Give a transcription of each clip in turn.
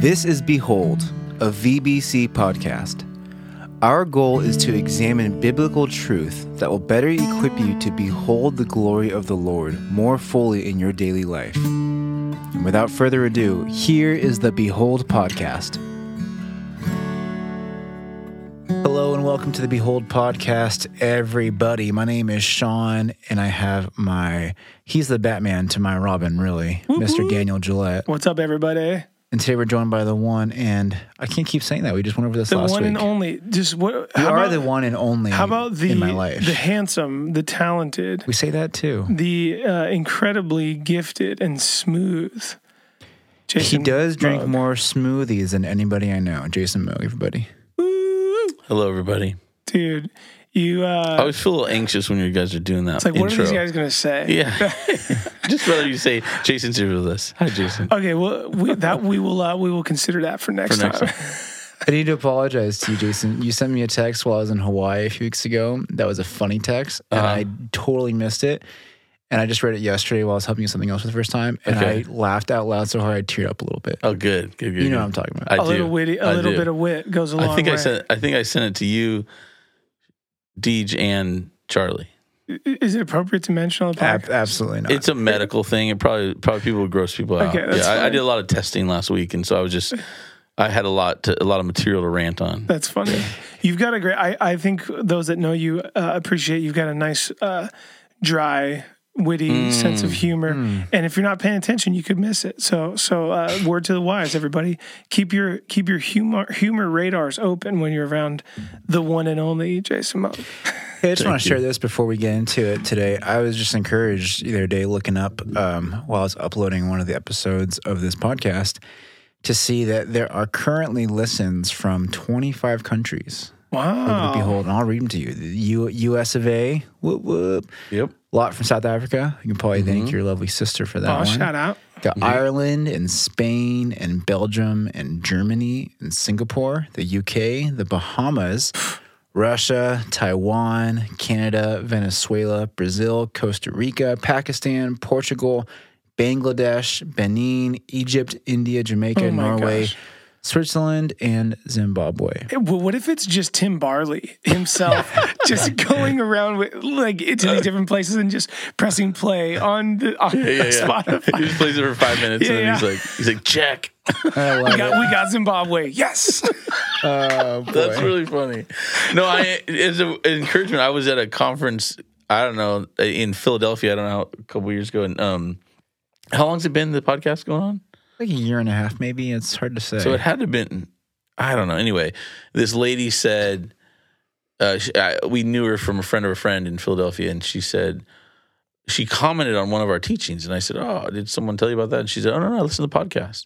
This is Behold, a VBC podcast. Our goal is to examine biblical truth that will better equip you to behold the glory of the Lord more fully in your daily life. And without further ado, here is the Behold podcast. Hello and welcome to the Behold podcast, everybody. My name is Sean, and I have my he's the Batman to my Robin, really, Mr. Daniel Gillette. What's up, everybody? And today we're joined by the one, and I can't keep saying that. We just went over this The last one week. and only. Just what? you how are about, the one and only How about the in my life. the handsome, the talented, we say that too. the uh, incredibly gifted and smooth? Jason He Jason does drink Mugg. more smoothies than anybody I know. Jason Moog, everybody. Woo! Hello, everybody. dude. You. I Uh, always feel a little anxious when you guys are doing that it's like, what are intro. these guys gonna say? yeah, just rather you say Jason's here with us. Hi, Jason. Okay. Well, we, that we will uh, we will consider that for next, For next time. I need to apologize to you, Jason. You sent me a text while I was in Hawaii a few weeks ago. That was a funny text, and Uh-huh. I totally missed it. And I just read it yesterday while I was helping you something else for the first time, and Okay. I laughed out loud so hard I teared up a little bit. Oh, good, good, good. you know good. what I'm talking about. I a do. little witty, a I little do. bit of wit goes a long I think way. I sent. I think I sent it to you, Deej, and Charlie. Is it appropriate to mention on the Ab- absolutely not. It's a medical thing. It probably probably people would gross people out. Okay, that's yeah, I, I did a lot of testing last week, and so I was just. I had a lot to, a lot of material to rant on. That's funny. You've got a great. I, I think those that know you uh, appreciate you've got a nice, uh, dry, witty sense of humor. And if you're not paying attention, you could miss it. So so uh, word to the wise, everybody. Keep your keep your humor humor radars open when you're around the one and only Jason Moe. Hey, I just want to you. share this before we get into it today. I was just encouraged the other day looking up um, while I was uploading one of the episodes of this podcast to see that there are currently listens from 25 countries. Wow. Behold, and I'll read them to you. The U- U.S. of A. Whoop whoop. Yep. A lot from South Africa. You can probably thank mm-hmm. your lovely sister for that Oh, one. shout out. Got Ireland and Spain and Belgium and Germany and Singapore, the UK, the Bahamas, Russia, Taiwan, Canada, Venezuela, Brazil, Costa Rica, Pakistan, Portugal, Bangladesh, Benin, Egypt, India, Jamaica, Oh Norway, gosh. Switzerland, and Zimbabwe. Well, what if it's just Tim Barley himself just going around with like into these different places and just pressing play on the on Yeah, yeah, yeah. Spotify? he just plays it for five minutes, Yeah, and then he's like, he's like, check. I love We got, it. we got Zimbabwe. Yes. Oh, boy. That's really funny. No, I as an encouragement. I was at a conference. I don't know in Philadelphia. I don't know a couple years ago. And um, how long's it been the podcast going on? Like a year and a half, maybe. It's hard to say. So it had to have been. I don't know. Anyway, this lady said uh, she, I, we knew her from a friend of a friend in Philadelphia, and she said she commented on one of our teachings, and I said, "Oh, did someone tell you about that?" And she said, "Oh no, no, listen to the podcast."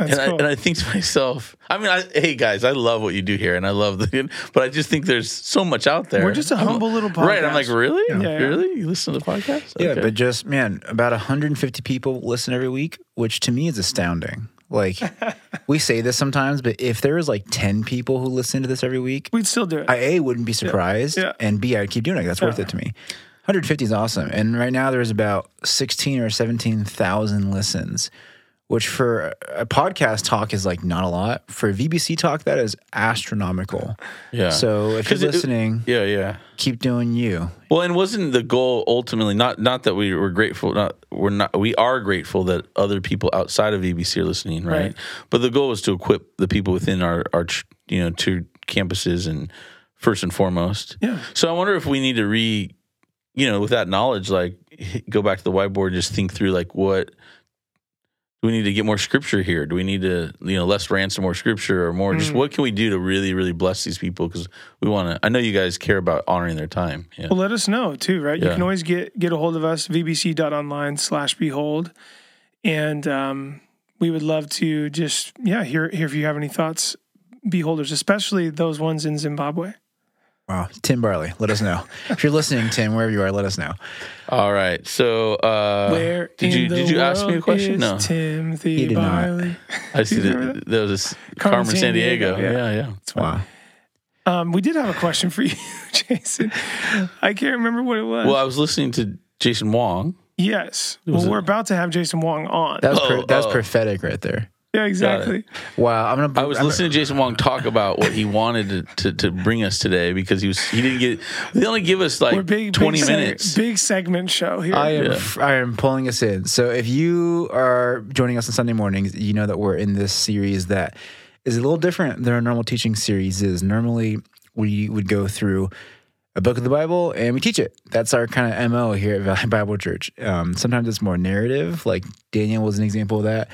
That's and I and I think to myself, I mean, I, hey guys, I love what you do here, and I love the, but I just think there's so much out there. We're just a I'm- humble little podcast. right? I'm like, really, Yeah, yeah. really, you listen to the podcast? Yeah, but just man, about 150 people listen every week, which to me is astounding. Like we say this sometimes, but if there was like 10 people who listen to this every week, We'd still do it. I a wouldn't be surprised, Yeah. and b I'd keep doing it. That's worth it to me. 150 is awesome, and right now there's about 16 or 17,000 listens, which for a podcast talk is like not a lot. For VBC talk, that is astronomical. yeah. So if you're 'Cause it- listening, yeah, yeah. keep doing you. Well, and wasn't the goal ultimately not not that we were grateful, not we're not we are grateful that other people outside of VBC are listening, right? Right. But the goal was to equip the people within our our you know two campuses and first and foremost. Yeah. So I wonder if we need to re, you know, with that knowledge, like go back to the whiteboard, and just think through like what. Do we need to get more scripture here? Do we need to, you know, less ransom, more scripture, or more? Mm. Just what can we do to really, really bless these people? Because we want to. I know you guys care about honoring their time. Yeah. Well, let us know too, right? You can always get get a hold of us, vbc.online slash behold. And um, we would love to just, yeah, hear, hear if you have any thoughts, beholders, especially those ones in Zimbabwe. Wow, Tim Barley, let us know. if you're listening, Tim, wherever you are, let us know. All right. So, uh, Where did you did you ask me a question? is No, Timothy He did not. Barley. I see you that there was this Carmen Carmen, Sandiego. Diego, Yeah, yeah. yeah. It's fine. Wow. Um, we did have a question for you, Jason. I can't remember what it was. Well, I was listening to Jason Wong. yes. Well, a- we're about to have Jason Wong on. That was Oh, pro- that was oh. prophetic right there. Yeah, exactly. Wow, I'm gonna. I was I'm- listening to Jason Wong talk about what he wanted to, to, to bring us today because he was he didn't get they only give us like big, twenty big minutes. Seg- big segment show here. I am, Yeah. f- I am pulling us in. So if you are joining us on Sunday mornings, you know that we're in this series that is a little different than our normal teaching series is. Normally, we would go through a book of the Bible and we teach it. That's our kind of MO here at Valley Bible Church. Um, sometimes it's more narrative, like Daniel was an example of that.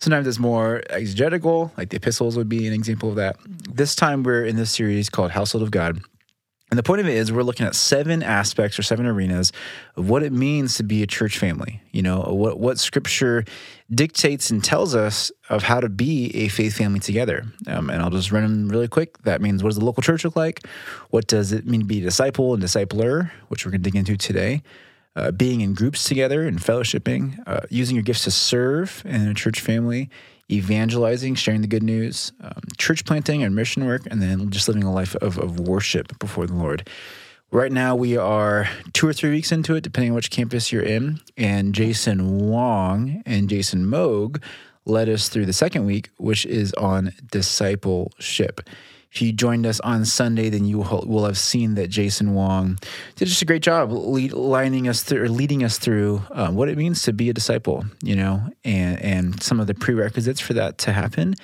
Sometimes it's more exegetical, like the epistles would be an example of that. This time we're in this series called Household of God. And the point of it is we're looking at seven aspects or seven arenas of what it means to be a church family. You know, what what scripture dictates and tells us of how to be a faith family together. Um, and I'll just run them really quick. That means what does the local church look like? What does it mean to be a disciple and discipler, which we're going to dig into today? Uh, being in groups together and fellowshipping, uh, using your gifts to serve in a church family, evangelizing, sharing the good news, um, church planting and mission work, and then just living a life of, of worship before the Lord. Right now, we are two or three weeks into it, depending on which campus you're in. And Jason Wong and Jason Moog led us through the second week, which is on discipleship. If you joined us on Sunday, then you will have seen that Jason Wong did just a great job lead, lining us through, or leading us through um, what it means to be a disciple, you know, and and some of the prerequisites for that to happen,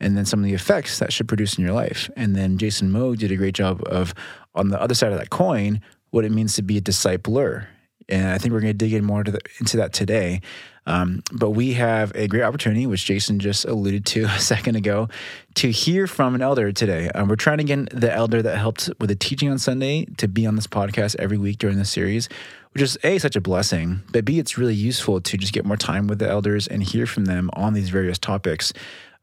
and then some of the effects that should produce in your life. And then Jason Moe did a great job of on the other side of that coin what it means to be a discipler. And I think we're going to dig in more the, into that today. Um, but we have a great opportunity, which Jason just alluded to a second ago, to hear from an elder today. Um, we're trying to get the elder that helped with the teaching on Sunday to be on this podcast every week during the series, which is A, such a blessing, but B, it's really useful to just get more time with the elders and hear from them on these various topics.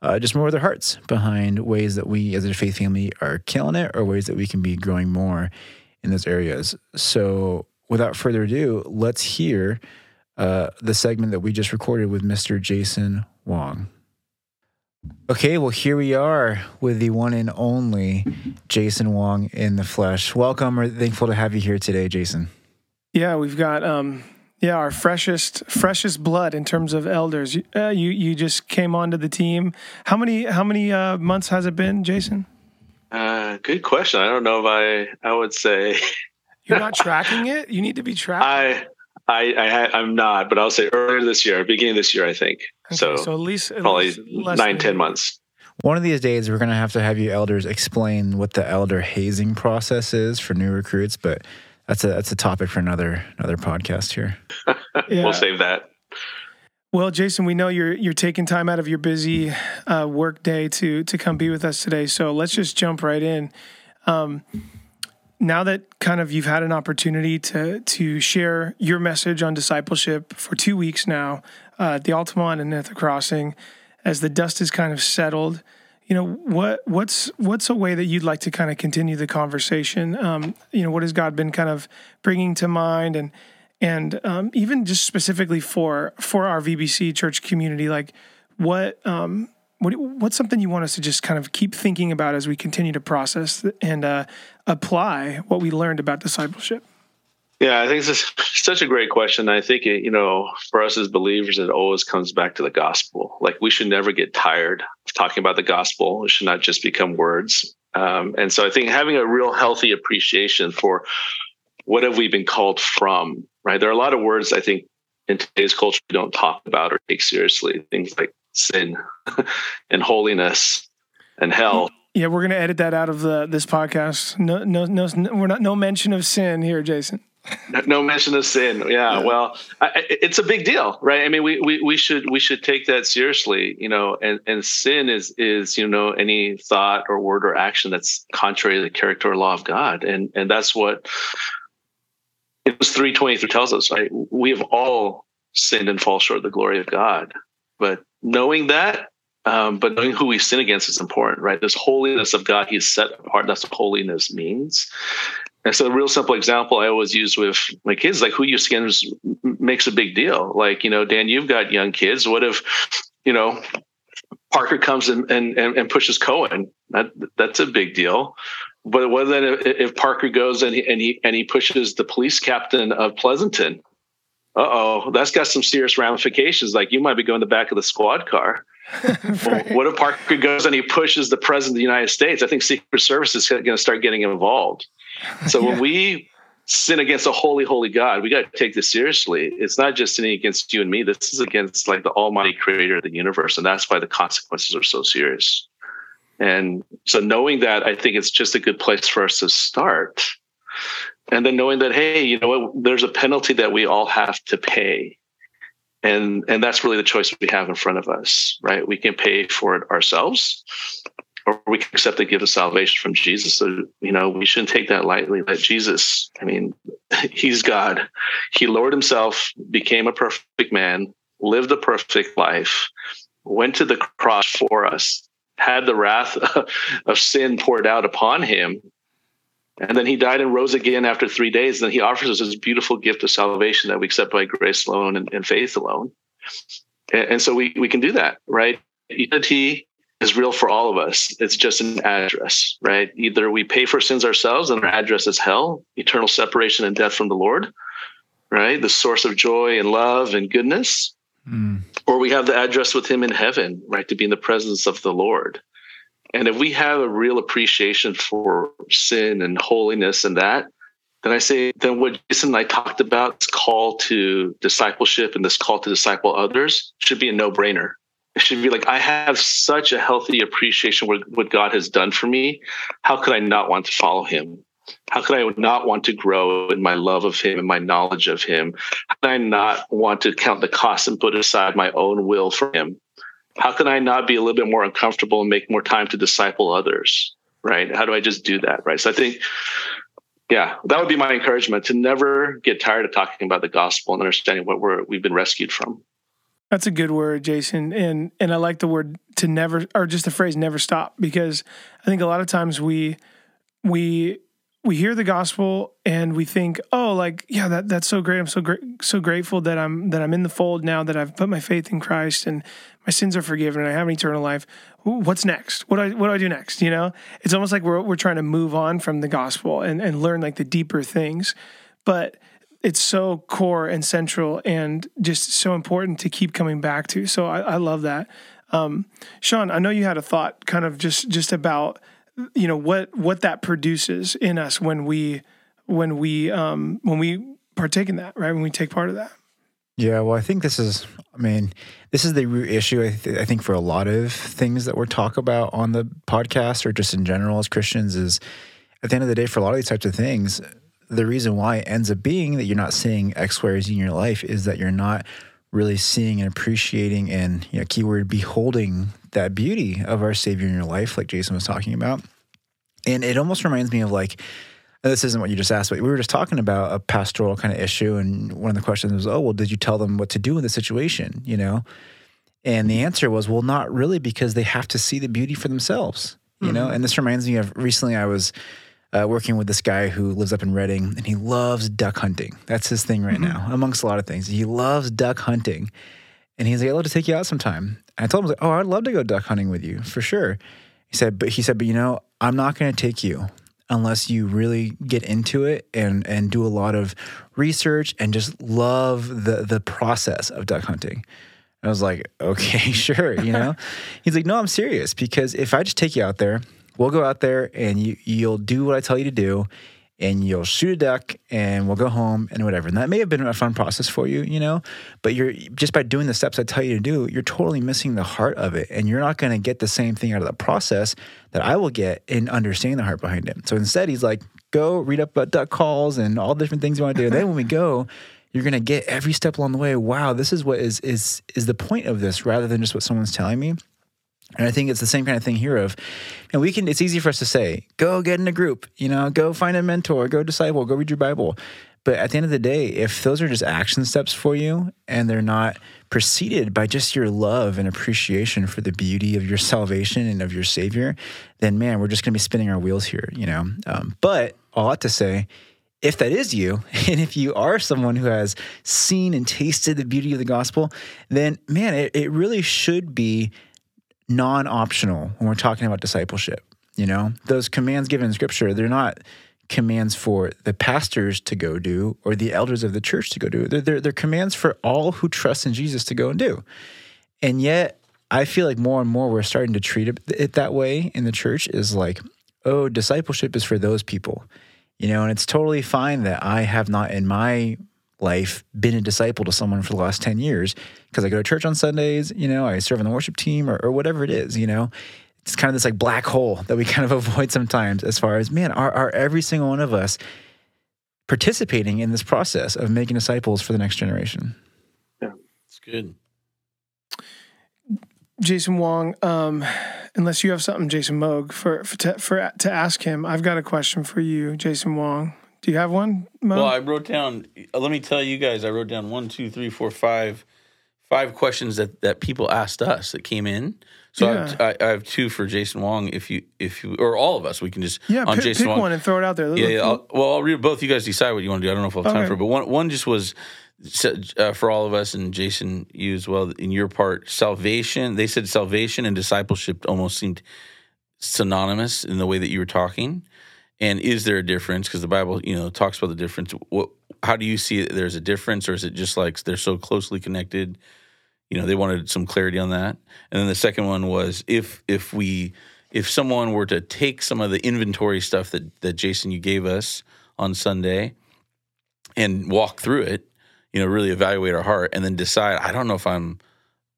Uh, just more of their hearts behind ways that we as a faith family are killing it or ways that we can be growing more in those areas. So, without further ado, let's hear uh, the segment that we just recorded with Mr. Jason Wong. Okay, well, here we are with the one and only Jason Wong in the flesh. Welcome. We're thankful to have you here today, Jason. Yeah, we've got um, yeah our freshest freshest blood in terms of elders. You- Uh, you you just came onto the team. How many how many uh, months has it been, Jason? Uh, good question. I don't know if I I would say You're not tracking it. You need to be tracking. I I, I ha- I'm not, but I'll say earlier this year, beginning of this year, I think. Okay, so, so at least at probably least less nine months. One of these days, we're going to have to have you elders explain what the elder hazing process is for new recruits, but that's a that's a topic for another another podcast here. Yeah. We'll save that. Well, Jason, we know you're you're taking time out of your busy uh, work day to to come be with us today. So let's just jump right in. Um, now that kind of you've had an opportunity to to share your message on discipleship for two weeks now uh, at the Altamont and at the Crossing, as the dust is kind of settled, you know what what's what's a way that you'd like to kind of continue the conversation? Um, you know, what has God been kind of bringing to mind and and um, even just specifically for for our VBC church community, like what um, what what's something you want us to just kind of keep thinking about as we continue to process and uh, apply what we learned about discipleship? Yeah, I think this is such a great question. I think it, you know, for us as believers, it always comes back to the gospel. Like we should never get tired of talking about the gospel. It should not just become words. Um, and so I think having a real healthy appreciation for what have we been called from, right? There are a lot of words I think in today's culture we don't talk about or take seriously. Things like sin and holiness and hell. Yeah, we're gonna edit that out of the this podcast. No, no, no, we're not no mention of sin here, Jason. no mention of sin yeah, Yeah. well I, it's a big deal right i mean we, we we should we should take that seriously you know and and sin is is you know any thought or word or action that's contrary to the character or law of god and and that's what it was 323 tells us right we have all sinned and fall short of the glory of god but knowing that um, but knowing who we sin against is important right this holiness of god he's set apart that's what holiness means and so, a real simple example I always use with my kids, like who you skin is- makes a big deal. Like, you know, Dan, you've got young kids. What if, you know, Parker comes and and, and pushes Cohen? That that's a big deal. But what then if, if Parker goes and he, and he and he pushes the police captain of Pleasanton? Uh oh, that's got some serious ramifications. Like you might be going the back of the squad car. right. What if Parker goes and he pushes the president of the United States? I think Secret Service is going to start getting involved. So yeah. when we sin against a holy, holy God, we got to take this seriously. It's not just sinning against you and me. This is against like the Almighty Creator of the universe, and that's why the consequences are so serious. And so, knowing that, I think it's just a good place for us to start. And then knowing that, hey, you know what, there's a penalty that we all have to pay. And and that's really the choice we have in front of us, right? We can pay for it ourselves, or we can accept the gift of salvation from Jesus. So, you know, we shouldn't take that lightly. That Jesus, I mean, he's God. He lowered himself, became a perfect man, lived a perfect life, went to the cross for us, had the wrath of sin poured out upon him. And then he died and rose again after three days. And he offers us this beautiful gift of salvation that we accept by grace alone and, and faith alone. And, and, so we, we can do that, right? Eternity is real for all of us. It's just an address, right? Either we pay for sins ourselves and our address is hell, eternal separation and death from the Lord, right? The source of joy and love and goodness. Mm. Or we have the address with him in heaven, right? To be in the presence of the Lord. And if we have a real appreciation for sin and holiness and that, then I say, then what Jason and I talked about, this call to discipleship and this call to disciple others should be a no brainer it should be like I have such a healthy appreciation for what God has done for me. How could I not want to follow Him? How could I not want to grow in my love of Him and my knowledge of Him? How could I not want to count the cost and put aside my own will for Him? How can I not be a little bit more uncomfortable and make more time to disciple others? Right? How do I just do that? Right. So I think yeah, that would be my encouragement to never get tired of talking about the gospel and understanding what we're we've been rescued from. That's a good word, Jason. And and I like the word to never or just the phrase never stop because I think a lot of times we we we hear the gospel and we think, "Oh, like yeah, that that's so great. I'm so great so grateful that I'm that I'm in the fold now that I've put my faith in Christ and my sins are forgiven and I have an eternal life. What's next? What do I what do I do next, you know? It's almost like we're we're trying to move on from the gospel and and learn like the deeper things. But it's so core and central and just so important to keep coming back to. So I, I love that. Um, Sean, I know you had a thought kind of just just about you know what what that produces in us when we when we um, when we partake in that, right? When we take part of that. Yeah, well, I think this is, I mean, this is the root issue, I, th- I, think, for a lot of things that we're talk about on the podcast or just in general as Christians is at the end of the day, for a lot of these types of things, the reason why it ends up being that you're not seeing X, Y, or Z in your life is that you're not really seeing and appreciating and you know keyword beholding that beauty of our Savior in your life, like Jason was talking about. And it almost reminds me of like this isn't what you just asked, but we were just talking about a pastoral kind of issue, and one of the questions was, "Oh, well, did you tell them what to do in the situation?" You know, and the answer was, "Well, not really, because they have to see the beauty for themselves." You mm-hmm. know, and this reminds me of recently I was uh, working with this guy who lives up in Redding and he loves duck hunting. That's his thing right mm-hmm. now, amongst a lot of things. He loves duck hunting, and he's like, "I'd love to take you out sometime." And I told him, like, "Oh, I'd love to go duck hunting with you for sure." He said, "But he said, but you know, I'm not going to take you unless you really get into it and and do a lot of research and just love the the process of duck hunting." I was like, okay, sure, you know. He's like, no, I'm serious because if I just take you out there, we'll go out there and you you'll do what I tell you to do and you'll shoot a duck and we'll go home and whatever. And that may have been a fun process for you, you know, but you're just by doing the steps I tell you to do, you're totally missing the heart of it. And you're not going to get the same thing out of the process that I will get in understanding the heart behind it. So instead, he's like, go read up about duck calls and all the different things you want to do. And then when we go, you're going to get every step along the way. Wow, this is what is is is the point of this rather than just what someone's telling me. And I think it's the same kind of thing here of, and we can, it's easy for us to say, go get in a group, you know, go find a mentor, go disciple, go read your Bible. But at the end of the day, if those are just action steps for you and they're not preceded by just your love and appreciation for the beauty of your salvation and of your Savior, then man, we're just going to be spinning our wheels here, you know. Um, but I ought to say, if that is you, and if you are someone who has seen and tasted the beauty of the gospel, then man, it, it really should be non optional when we're talking about discipleship. You know, those commands given in scripture, they're not commands for the pastors to go do or the elders of the church to go do. They're, they're, they're commands for all who trust in Jesus to go and do. And yet, I feel like more and more we're starting to treat it, it that way in the church is like, oh, discipleship is for those people, you know, and it's totally fine that I have not in my life been a disciple to someone for the last 10 years because I go to church on Sundays, you know, I serve on the worship team or, or whatever it is, you know. It's kind of this like black hole that we kind of avoid sometimes as far as, man, are, are every single one of us participating in this process of making disciples for the next generation? Yeah, it's good. Jason Wong, um, unless you have something, Jason Moog, for for to, for to ask him, I've got a question for you, Jason Wong. Do you have one? Mo? Well, I wrote down. uh, Let me tell you guys. I wrote down one, two, three, four, five, five questions that that people asked us that came in. So I, have, I, I have two for Jason Wong. If you, if you, or all of us, we can just yeah, on pick, Jason pick Wong. one and throw it out there. Yeah, yeah. I'll, well, I'll read both. You guys decide what you want to do. I don't know if I'll have time Okay. for it, but one one just was uh, for all of us, and Jason, you as well. In your part, salvation. They said salvation and discipleship almost seemed synonymous in the way that you were talking. And is there a difference? Because the Bible, you know, talks about the difference. What? How do you see it? There's a difference, or is it just like they're so closely connected? You know, they wanted some clarity on that. And then the second one was if if we if someone were to take some of the inventory stuff that that Jason you gave us on Sunday and walk through it, you know, really evaluate our heart and then decide, I don't know if I'm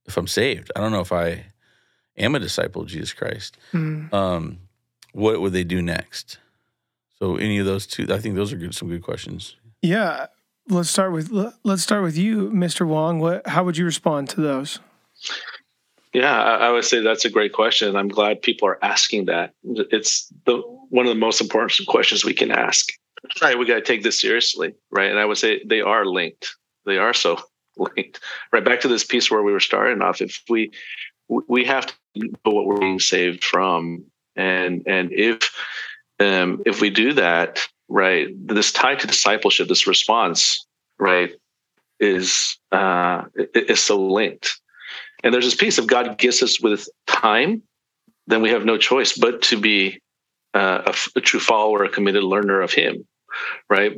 if I'm saved. I don't know if I am a disciple of Jesus Christ. Mm. Um, what would they do next? So any of those two, I think those are good, some good questions. Yeah, let's start with let's start with you, Mr. Wong. What? How would you respond to those? Yeah, I, I would say that's a great question. I'm glad people are asking that. It's the one of the most important questions we can ask. Right, we got to take this seriously, right? And I would say they are linked. They are so linked. Right back to this piece where we were starting off. If we we have to know what we're being saved from, and and if um, if we do that, right, this tie to discipleship, this response, right, is uh, is so linked. And there's this piece of God gifts us with time, then we have no choice but to be uh, a, a true follower, a committed learner of Him, right?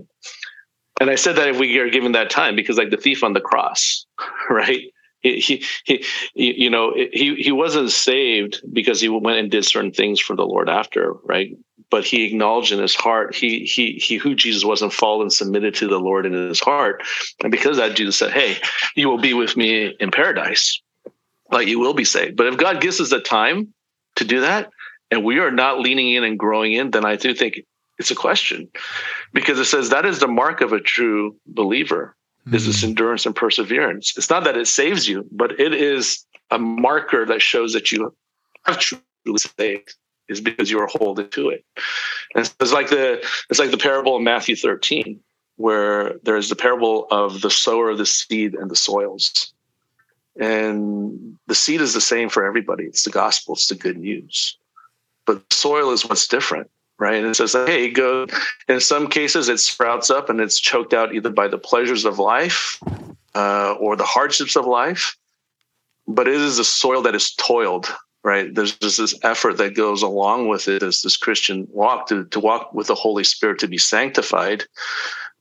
And I said that if we are given that time, because like the thief on the cross, right? He, he, he you know, he he wasn't saved because he went and did certain things for the Lord after, right? But he acknowledged in his heart he he he who Jesus was and and submitted to the Lord in his heart, and because of that, Jesus said, "Hey, you will be with me in paradise." like you will be saved. But if God gives us the time to do that, and we are not leaning in and growing in, then I do think it's a question, because it says that is the mark of a true believer is this hmm. endurance and perseverance. It's not that it saves you, but it is a marker that shows that you have truly saved. Is because you are holding to it. And it's like the it's like the parable of Matthew 13, where there's the parable of the sower, of the seed, and the soils. And the seed is the same for everybody. It's the gospel. It's the good news. But soil is what's different, right? And it says, hey, go. In some cases, it sprouts up and it's choked out either by the pleasures of life uh, or the hardships of life. But it is a soil that is toiled, right? There's just this effort that goes along with it as this Christian walk to, to walk with the Holy Spirit to be sanctified,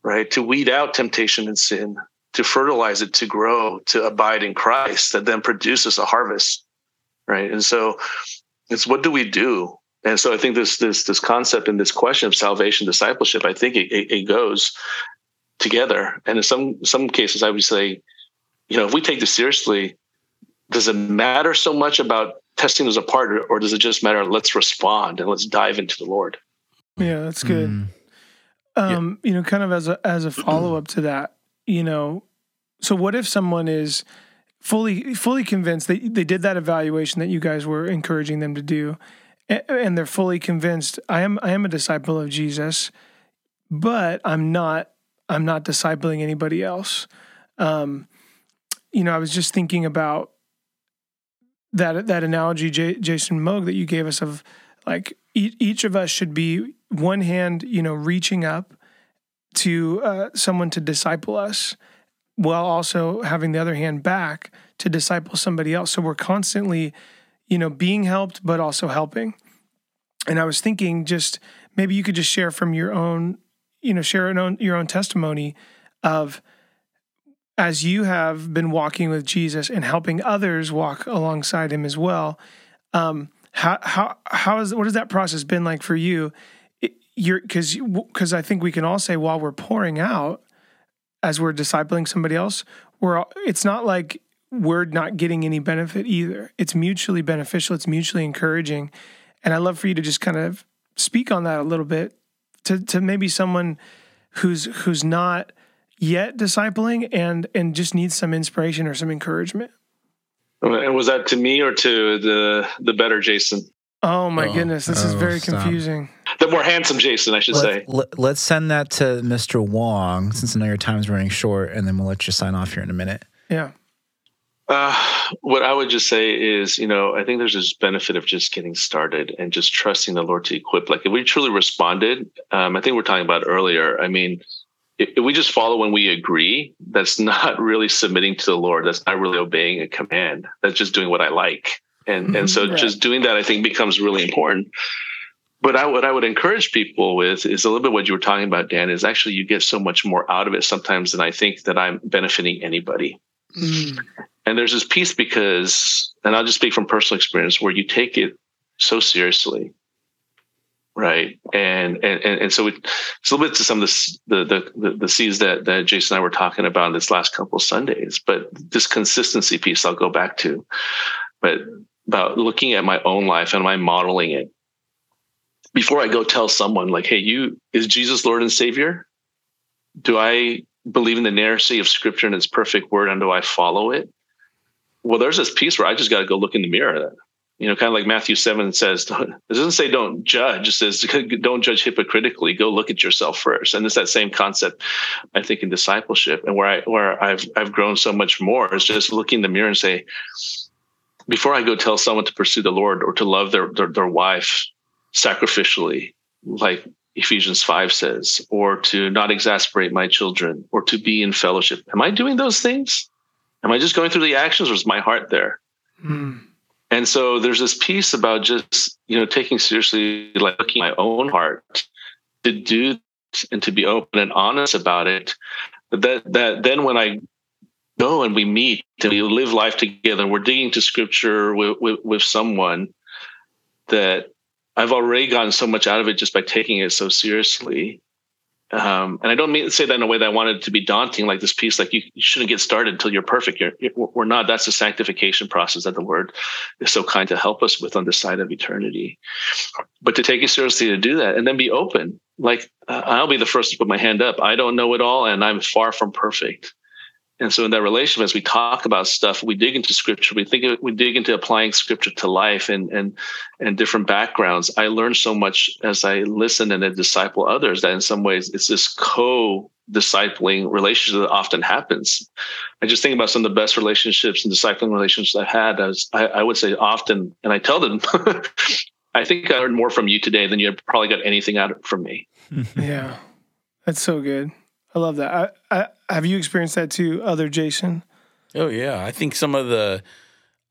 right? To weed out temptation and sin, to fertilize it, to grow, to abide in Christ, that then produces a harvest, right? And so it's what do we do? And so I think this this this concept and this question of salvation discipleship, I think it, it, it goes together. And in some some cases, I would say, you know, if we take this seriously, does it matter so much about testing those apart, or, or does it just matter? Let's respond and let's dive into the Lord. Yeah, that's good. Mm. Um, you know, kind of as a as a follow up to that, you know, so what if someone is fully fully convinced they they did that evaluation that you guys were encouraging them to do, and they're fully convinced I am I am a disciple of Jesus, but I'm not I'm not discipling anybody else. Um, you know, I was just thinking about that that analogy, J- Jason Moog, that you gave us of like each, each of us should be one hand, you know, reaching up to uh, someone to disciple us, while also having the other hand back to disciple somebody else. So we're constantly, you know, being helped, but also helping. And I was thinking, just maybe you could just share from your own, you know, share an own, your own testimony of as you have been walking with Jesus and helping others walk alongside him as well. Um, how how how is what has that process been like for you? It, you're because because I think we can all say while we're pouring out as we're discipling somebody else, we're all, it's not like we're not getting any benefit either. It's mutually beneficial. It's mutually encouraging, and I love for you to just kind of speak on that a little bit to to maybe someone who's who's not yet discipling and and just needs some inspiration or some encouragement. And was that to me or to the the better Jason? Oh my Oh, goodness, this is oh, very stop. confusing. The more handsome Jason, I should say. Let, let, us send that to Mr. Wong since I know your time's running short, and then we'll let you sign off here in a minute. Yeah. Uh, what I would just say is, you know, I think there's this benefit of just getting started and just trusting the Lord to equip. Like if we truly responded, um, I think we we're talking about earlier. I mean, if, we just follow when we agree, that's not really submitting to the Lord. That's not really obeying a command. That's just doing what I like. And and so Right. just doing that, I think, becomes really important. But I, what I would encourage people with is a little bit what you were talking about, Dan. Is actually you get so much more out of it sometimes than I think that I'm benefiting anybody. Mm. And there's this piece because, and I'll just speak from personal experience, where you take it so seriously, right? And and and, so it, it's a little bit to some of the the the the seeds that that Jason and I were talking about this last couple of Sundays. But this consistency piece, I'll go back to, but about looking at my own life and my modeling it before I go tell someone like, "Hey, you is Jesus Lord and Savior?" Do I believe in the inerrancy of Scripture and its perfect word, and do I follow it? Well, there's this piece where I just got to go look in the mirror. You know, kind of like Matthew seven says. It doesn't say don't judge. It says don't judge hypocritically. Go look at yourself first. And it's that same concept, I think, in discipleship. And where I where I've I've grown so much more is just looking in the mirror and say, before I go tell someone to pursue the Lord or to love their their, their wife sacrificially, like Ephesians 5 says, or to not exasperate my children, or to be in fellowship. Am I doing those things? Am I just going through the actions, or is my heart there? Mm. And so there's this piece about just, you know, taking seriously, like looking my own heart to do and to be open and honest about it. That, that then when I go and we meet and we live life together and we're digging to scripture with, with, with someone that I've already gotten so much out of it just by taking it so seriously. Um, and I don't mean to say that in a way that I wanted to be daunting, like this piece, like you, you shouldn't get started until you're perfect. You're, you're, we're not. That's the sanctification process that the Lord is so kind to help us with on this side of eternity. But to take it seriously to do that and then be open, like uh, I'll be the first to put my hand up. I don't know it all, and I'm far from perfect. And so in that relationship, as we talk about stuff, we dig into scripture. We think we dig into applying scripture to life and and and different backgrounds. I learn so much as I listen and I disciple others that in some ways it's this co discipling relationship that often happens. I just think about some of the best relationships and discipling relationships I've had. As I, I would say often, and I tell them, I think I learned more from you today than you probably got anything out of from me. Yeah. That's so good. I love that. I, I, have you experienced that too, other Jason? Oh yeah, I think some of the,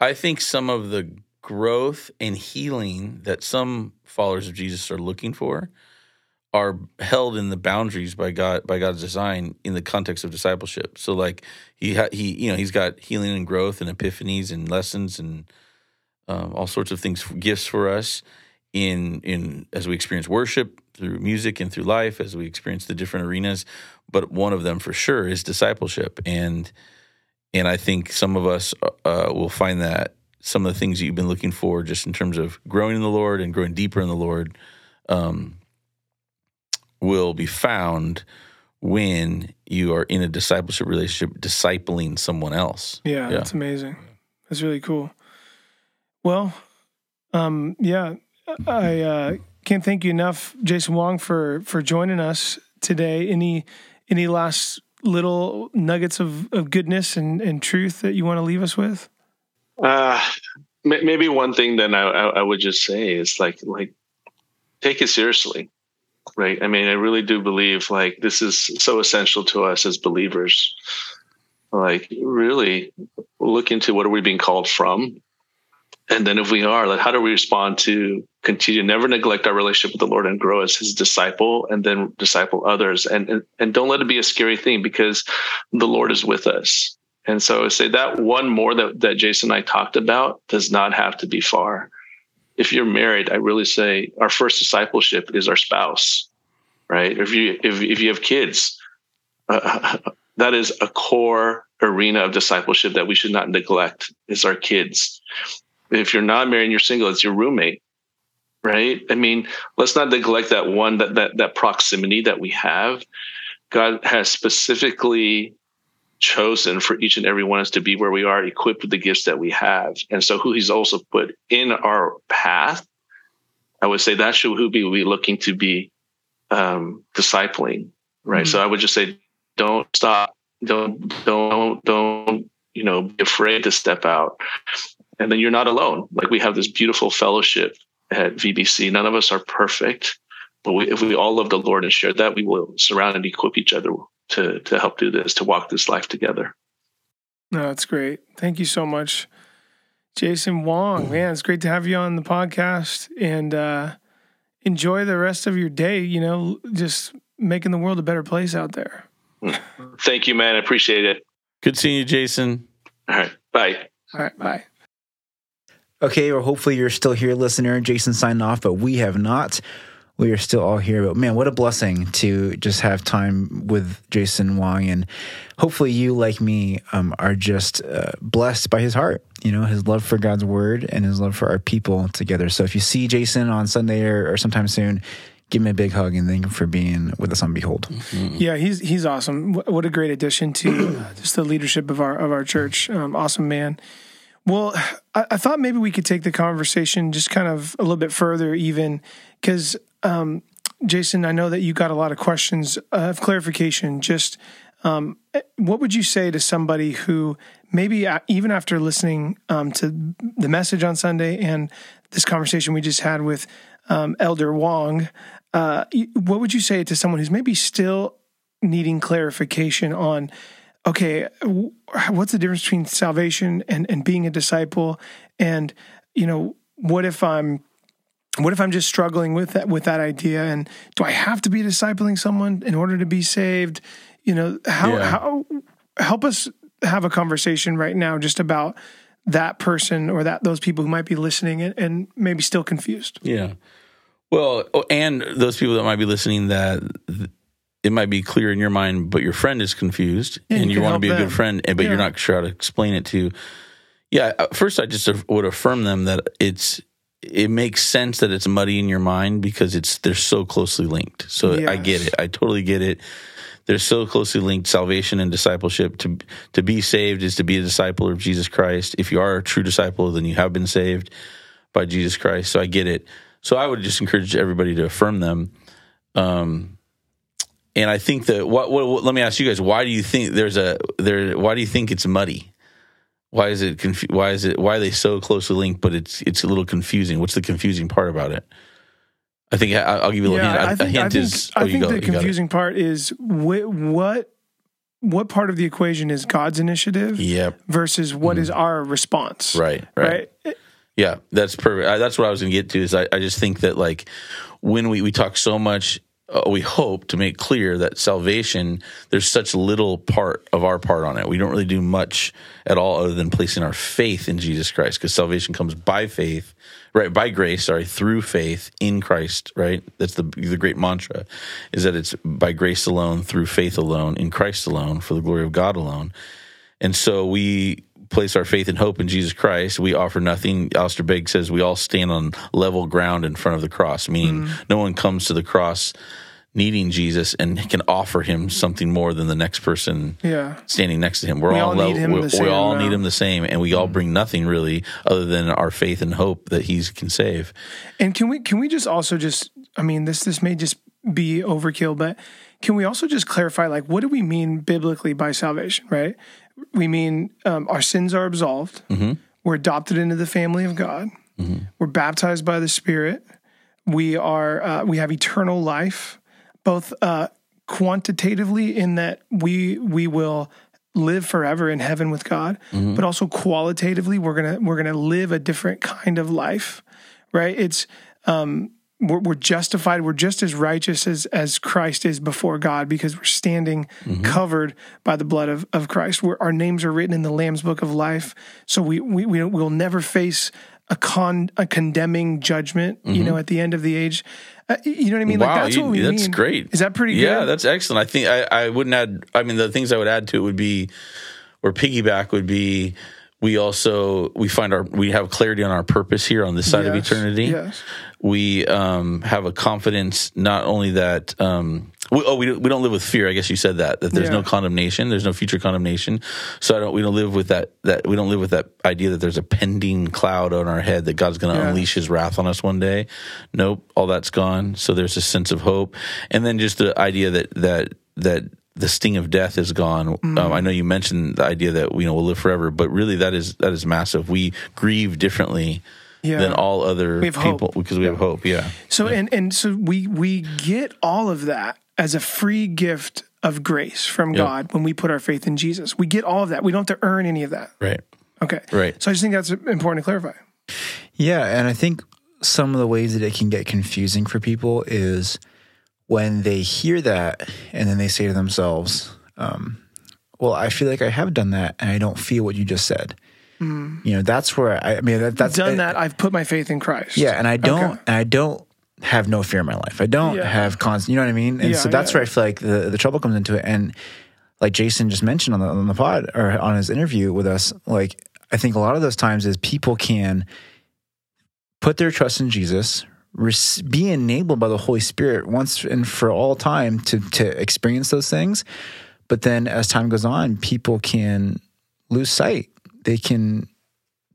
I think some of the growth and healing that some followers of Jesus are looking for are held in the boundaries by God by God's design in the context of discipleship. So like he ha- he you know he's got healing and growth and epiphanies and lessons and um, all sorts of things gifts for us in in as we experience worship through music and through life as we experience the different arenas. But one of them for sure is discipleship and and I think some of us uh, will find that some of the things that you've been looking for, just in terms of growing in the Lord and growing deeper in the Lord, um, will be found when you are in a discipleship relationship, discipling someone else. Yeah, Yeah. that's amazing. That's really cool. Well, um, yeah, I uh, can't thank you enough, Jason Wong, for for joining us today. Any any last little nuggets of, of goodness and, and truth that you want to leave us with? Uh, maybe one thing I, I, I would just say is like like take it seriously, right? I mean, I really do believe like this is so essential to us as believers. Like really look into what are we being called from, And then if we are, like, how do we respond to continue never neglect our relationship with the Lord and grow as his disciple and then disciple others? And, and, and don't let it be a scary thing because the Lord is with us. And so I say that one more that, that Jason and I talked about does not have to be far. If you're married, I really say our first discipleship is our spouse, right? If you, if, if you have kids, uh, that is a core arena of discipleship that we should not neglect is our kids if you're not married and you're single, it's your roommate, right? I mean, let's not neglect that one that that that proximity that we have. God has specifically chosen for each and every one of us to be where we are, equipped with the gifts that we have, and so who He's also put in our path. I would say that should who be we looking to be um, discipling, right? Mm-hmm. So I would just say, don't stop, don't don't don't you know be afraid to step out and then you're not alone. Like we have this beautiful fellowship at VBC. None of us are perfect, but we, if we all love the Lord and share that, we will surround and equip each other to to help do this, to walk this life together. No, that's great. Thank you so much, Jason Wong. Man, it's great to have you on the podcast and uh, enjoy the rest of your day. You know, just making the world a better place out there. Thank you, man. I appreciate it. Good seeing you, Jason. All right. Bye. All right. Bye. Okay, or hopefully you're still here, listener. Jason signed off, but we have not. We are still all here. But man, what a blessing to just have time with Jason Wong. And hopefully you, like me, um, are just uh, blessed by his heart, you know, his love for God's word and his love for our people together. So if you see Jason on Sunday or, or sometime soon, give him a big hug and thank him for being with us on Behold. Mm-hmm. Yeah, he's he's awesome. What a great addition to uh, just the leadership of our of our church. Um, awesome man. Well, I, I, thought maybe we could take the conversation just kind of a little bit further, even because, um, Jason, I know that you got a lot of questions of clarification. Just um, what would you say to somebody who maybe even after listening um, to the message on Sunday and this conversation we just had with um, Elder Wong, uh, what would you say to someone who's maybe still needing clarification on? Okay, what's the difference between salvation and, and being a disciple? And, you know, what if I'm what if I'm just struggling with that with that idea? And do I have to be discipling someone in order to be saved? You know, how yeah. how help us have a conversation right now just about that person or that those people who might be listening and, and maybe still confused. Yeah. Well, oh, and those people that might be listening that it might be clear in your mind, but your friend is confused, yeah, and you, you want to be them. a good friend, but yeah. you're not sure how to explain it to. Yeah, first I just would affirm them that it's it makes sense that it's muddy in your mind because it's they're so closely linked. So yes. I get it. I totally get it. They're so closely linked. Salvation and discipleship to to be saved is to be a disciple of Jesus Christ. If you are a true disciple, then you have been saved by Jesus Christ. So I get it. So I would just encourage everybody to affirm them. Um, and I think that what, what, what, let me ask you guys, why do you think there's a there? Why do you think it's muddy? Why is it confu- Why is it? Why are they so closely linked? But it's it's a little confusing. What's the confusing part about it? I think I, will give you a yeah, hint. I think, a hint I think, is. Oh, I think go, the confusing part is wh- what what part of the equation is God's initiative? Yep. Versus what mm. is our response? Right. Right. right? Yeah, that's perfect. that's what I was going to get to. Is I, I just think that like when we we talk so much uh, we hope to make clear that salvation there's such little part of our part on it. We don't really do much at all other than placing our faith in jesus christ because salvation comes by faith right by grace sorry through faith in christ right? That's the the great mantra is that it's by grace alone through faith alone in christ alone for the glory of god alone. And so we place our faith and hope in Jesus Christ, we offer nothing. Alistair Begg says we all stand on level ground in front of the cross, meaning mm. no one comes to the cross needing Jesus and can offer him something more than the next person yeah. standing next to him. We're we all, all level, we, we all need him the same, and we mm. all bring nothing really other than our faith and hope that he can save. And can we can we just also just I mean this this may just be overkill, but can we also just clarify like what do we mean biblically by salvation? Right? We mean um, our sins are absolved. Mm-hmm. We're adopted into the family of God. Mm-hmm. We're baptized by the Spirit. We are uh, we have eternal life, both uh, quantitatively in that we we will live forever in heaven with God, Mm-hmm. but also qualitatively we're gonna we're gonna live a different kind of life, right? It's um, we're, we're justified. We're just as righteous as as Christ is before God because we're standing Mm-hmm. covered by the blood of of Christ. We're, our names are written in the Lamb's book of life, so we we we will never face a con a condemning judgment. You know, at the end of the age. Uh, you know what I mean? Mm-hmm. wow, like that's you- what we that's mean. great. Is that pretty good? Yeah, good? that's excellent. I think I, I wouldn't add. I mean, the things I would add to it would be, or piggyback would be, we also we find our we have clarity on our purpose here on this side of eternity. yes. We um, have a confidence not only that. Um, we, oh, we don't, we don't live with fear. I guess you said that that there's Yeah. no condemnation. There's no future condemnation. So I don't. We don't live with that. That we don't live with that idea that there's a pending cloud on our head that God's going to Yeah. unleash His wrath on us one day. Nope, all that's gone. So there's a sense of hope, and then just the idea that that that the sting of death is gone. Mm. Um, I know you mentioned the idea that you know we'll live forever, but really that is that is massive. We grieve differently Yeah. than all other We have hope. people because we have hope. Yeah. So and and so we we get all of that as a free gift of grace from God when we put our faith in Jesus. We get all of that. We don't have to earn any of that. Right. Okay. Right. So I just think that's important to clarify. Yeah, and I think some of the ways that it can get confusing for people is when they hear that and then they say to themselves, um, "Well, I feel like I have done that, and I don't feel what you just said." You know, that's where I, I mean, that, that's Done that. I've put my faith in Christ. Yeah, and I don't, Okay. and I don't have no fear in my life. I don't Yeah. have constant. You know what I mean? And Yeah, so that's yeah. where I feel like the the trouble comes into it. And like Jason just mentioned on the on the pod or on his interview with us, like I think a lot of those times is people can put their trust in Jesus, be enabled by the Holy Spirit once and for all time to to experience those things. But then as time goes on, people can lose sight. They can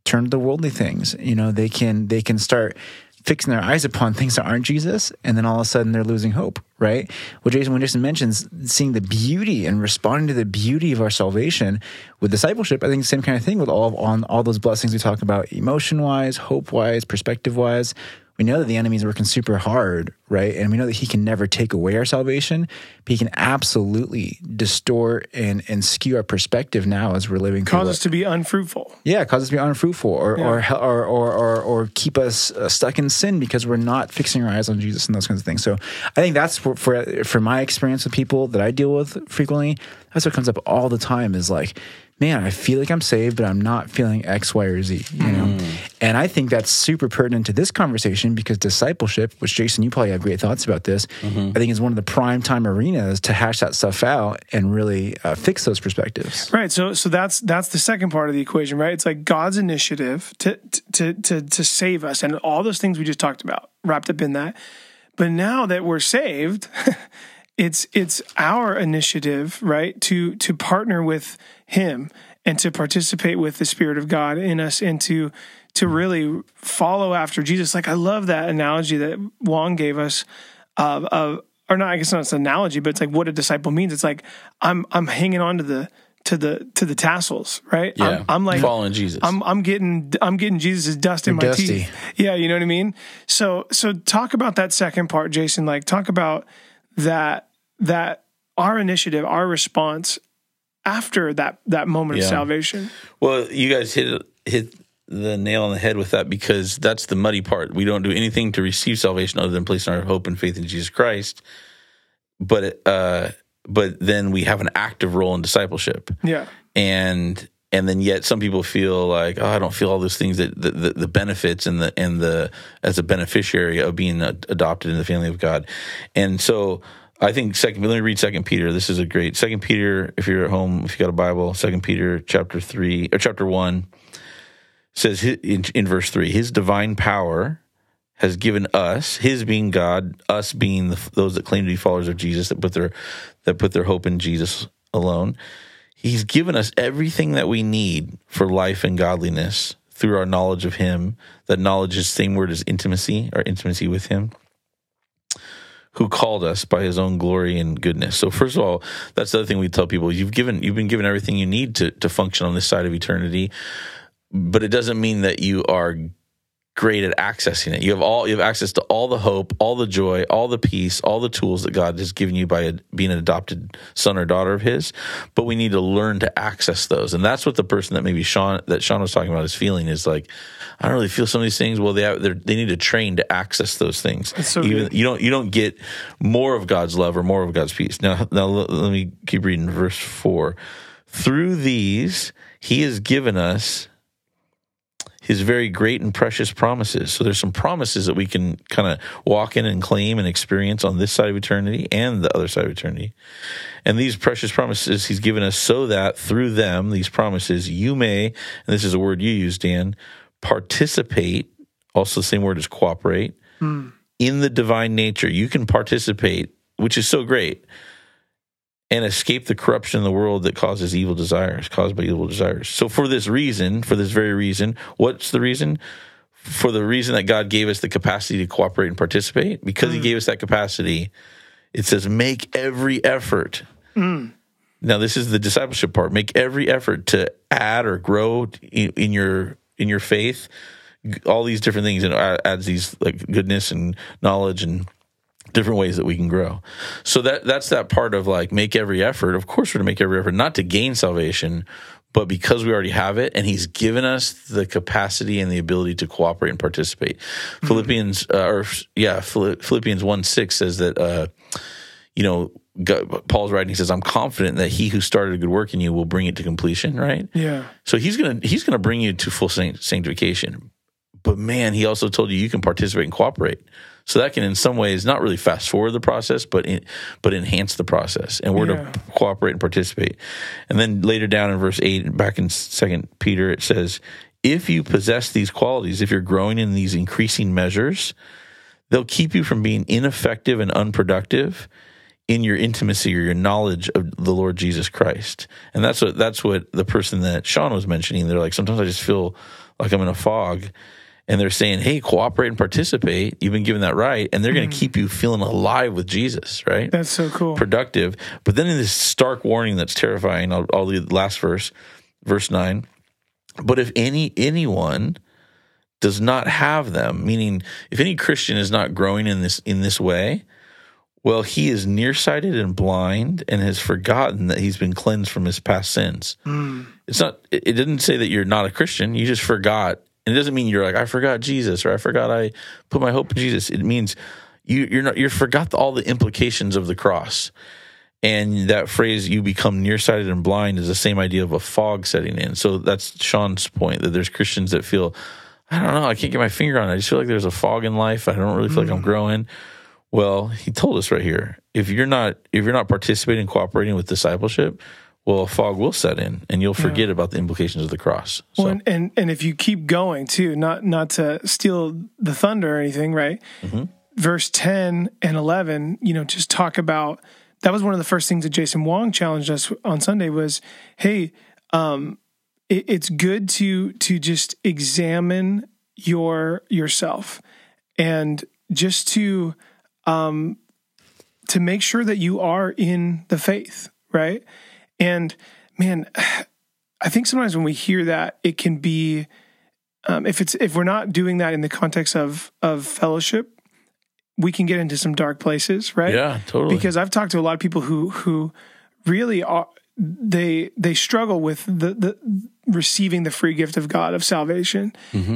turn to the worldly things. You know, they can they can start fixing their eyes upon things that aren't Jesus, and then all of a sudden they're losing hope, right? What Jason when Jason mentions seeing the beauty and responding to the beauty of our salvation with discipleship, I think the same kind of thing with all on all those blessings we talk about, emotion wise, hope wise, perspective wise. We know that the enemy is working super hard, right? And we know that he can never take away our salvation, but he can absolutely distort and and skew our perspective now as we're living Cause us to be unfruitful. yeah, cause us to be unfruitful, or or, Yeah. or or or or keep us uh, stuck in sin because we're not fixing our eyes on Jesus and those kinds of things. So I think that's for for, for my experience with people that I deal with frequently. That's what comes up all the time is like, man, I feel like I'm saved, but I'm not feeling X, Y, or Z. You know, and I think that's super pertinent to this conversation because discipleship, which Jason, you probably have great thoughts about this. I think is one of the prime time arenas to hash that stuff out and really uh, fix those perspectives. Right. So so that's that's the second part of the equation, right? It's like God's initiative to to to to save us and all those things we just talked about wrapped up in that. But now that we're saved, it's it's our initiative, right, to to partner with him and to participate with the spirit of God in us and to to really follow after Jesus. Like I love that analogy that Wong gave us of of or not I guess not an analogy, but it's like what a disciple means. It's like I'm I'm hanging on to the to the to the tassels, right? Yeah. I'm, I'm like following Jesus. I'm I'm getting I'm getting Jesus' dust in my dusty. teeth. Yeah, you know what I mean. So so talk about that second part, Jason. Like talk about that that our initiative, our response after that that moment Yeah. of salvation. Well, you guys hit hit the nail on the head with that because that's the muddy part. We don't do anything to receive salvation other than placing our hope and faith in Jesus Christ. But uh, but then we have an active role in discipleship, Yeah. and and then yet some people feel like oh I don't feel all those things that the, the, the benefits and the and the as a beneficiary of being a, adopted in the family of God, and so. I think second. Let me read Second Peter. This is a great Second Peter. If you're at home, if you got a Bible, Second Peter chapter three or chapter one says in, in verse three, His divine power has given us, His being God, us being the, those that claim to be followers of Jesus, that put their that put their hope in Jesus alone. He's given us everything that we need for life and godliness through our knowledge of Him. That knowledge is same word as intimacy, our intimacy with Him who called us by his own glory and goodness. So first of all, that's the other thing we tell people. You've given you've been given everything you need to to function on this side of eternity. But it doesn't mean that you are great at accessing it. You have all you have access to all the hope, all the joy, all the peace, all the tools that God has given you by a, being an adopted son or daughter of His. But we need to learn to access those, and that's what the person that maybe Sean that Sean was talking about is feeling is like. I don't really feel some of these things. Well, they have, they need to train to access those things. so Even you don't you don't get more of God's love or more of God's peace. Now, now let let me keep reading verse four. Through these, He has given us his very great and precious promises. So there's some promises that we can kind of walk in and claim and experience on this side of eternity and the other side of eternity. And these precious promises he's given us so that through them, these promises, you may, and this is a word you use, Dan, participate, also the same word as cooperate, hmm. in the divine nature. You can participate, which is so great and escape the corruption in the world that causes evil desires, caused by evil desires. So, for this reason, for this very reason, what's the reason? For the reason that God gave us the capacity to cooperate and participate, because He mm. gave us that capacity, it says, make every effort. Mm. Now, this is the discipleship part. Make every effort to add or grow in, in your in your faith. All these different things, and adds these like goodness and knowledge and different ways that we can grow. So that that's that part of like make every effort. Of course, we're to make every effort not to gain salvation, but because we already have it, and He's given us the capacity and the ability to cooperate and participate. Philippians, uh, or yeah, Philippians one six says that uh, you know. God, Paul's writing he says, "I'm confident that he who started a good work in you will bring it to completion." Right? Yeah. So he's gonna he's gonna bring you to full sanct- sanctification. But man, he also told you you can participate and cooperate. So that can, in some ways, not really fast forward the process, but in, but enhance the process. And we're Yeah. to cooperate and participate. And then later down in verse eight, back in Second Peter, it says, "If you possess these qualities, if you're growing in these increasing measures, they'll keep you from being ineffective and unproductive." in your intimacy or your knowledge of the Lord Jesus Christ. And that's what that's what the person that Sean was mentioning. They're like, sometimes I just feel like I'm in a fog. And they're saying, Hey, cooperate and participate. You've been given that right. And they're going to mm-hmm. keep you feeling alive with Jesus, right? That's so cool. productive. But then in this stark warning that's terrifying, I'll, I'll read the last verse, verse nine. But if any anyone does not have them, meaning if any Christian is not growing in this in this way, well, he is nearsighted and blind and has forgotten that he's been cleansed from his past sins. Mm. It's not. It didn't say that you're not a Christian. You just forgot. And it doesn't mean you're like I forgot Jesus or I forgot I put my hope in Jesus. It means you you're not you forgot all the implications of the cross. And that phrase "you become nearsighted and blind" is the same idea of a fog setting in. So that's Sean's point that there's Christians that feel, I don't know, I can't get my finger on it. I just feel like there's a fog in life. I don't really feel like I'm mm. growing. Well, he told us right here: if you're not if you're not participating, cooperating with discipleship, well, a fog will set in, and you'll forget about the implications of the cross. So, Well, and, and and if you keep going too, not not to steal the thunder or anything, right? Mm-hmm. Verse ten and eleven, you know, just talk about. That was one of the first things that Jason Wong challenged us on Sunday was, hey, um, it, it's good to to just examine your yourself and just to um, to make sure that you are in the faith, right? And man, I think sometimes when we hear that, it can be um, if it's if we're not doing that in the context of of fellowship, we can get into some dark places, right? yeah, totally. Because I've talked to a lot of people who who really are they they struggle with the the receiving the free gift of God of salvation,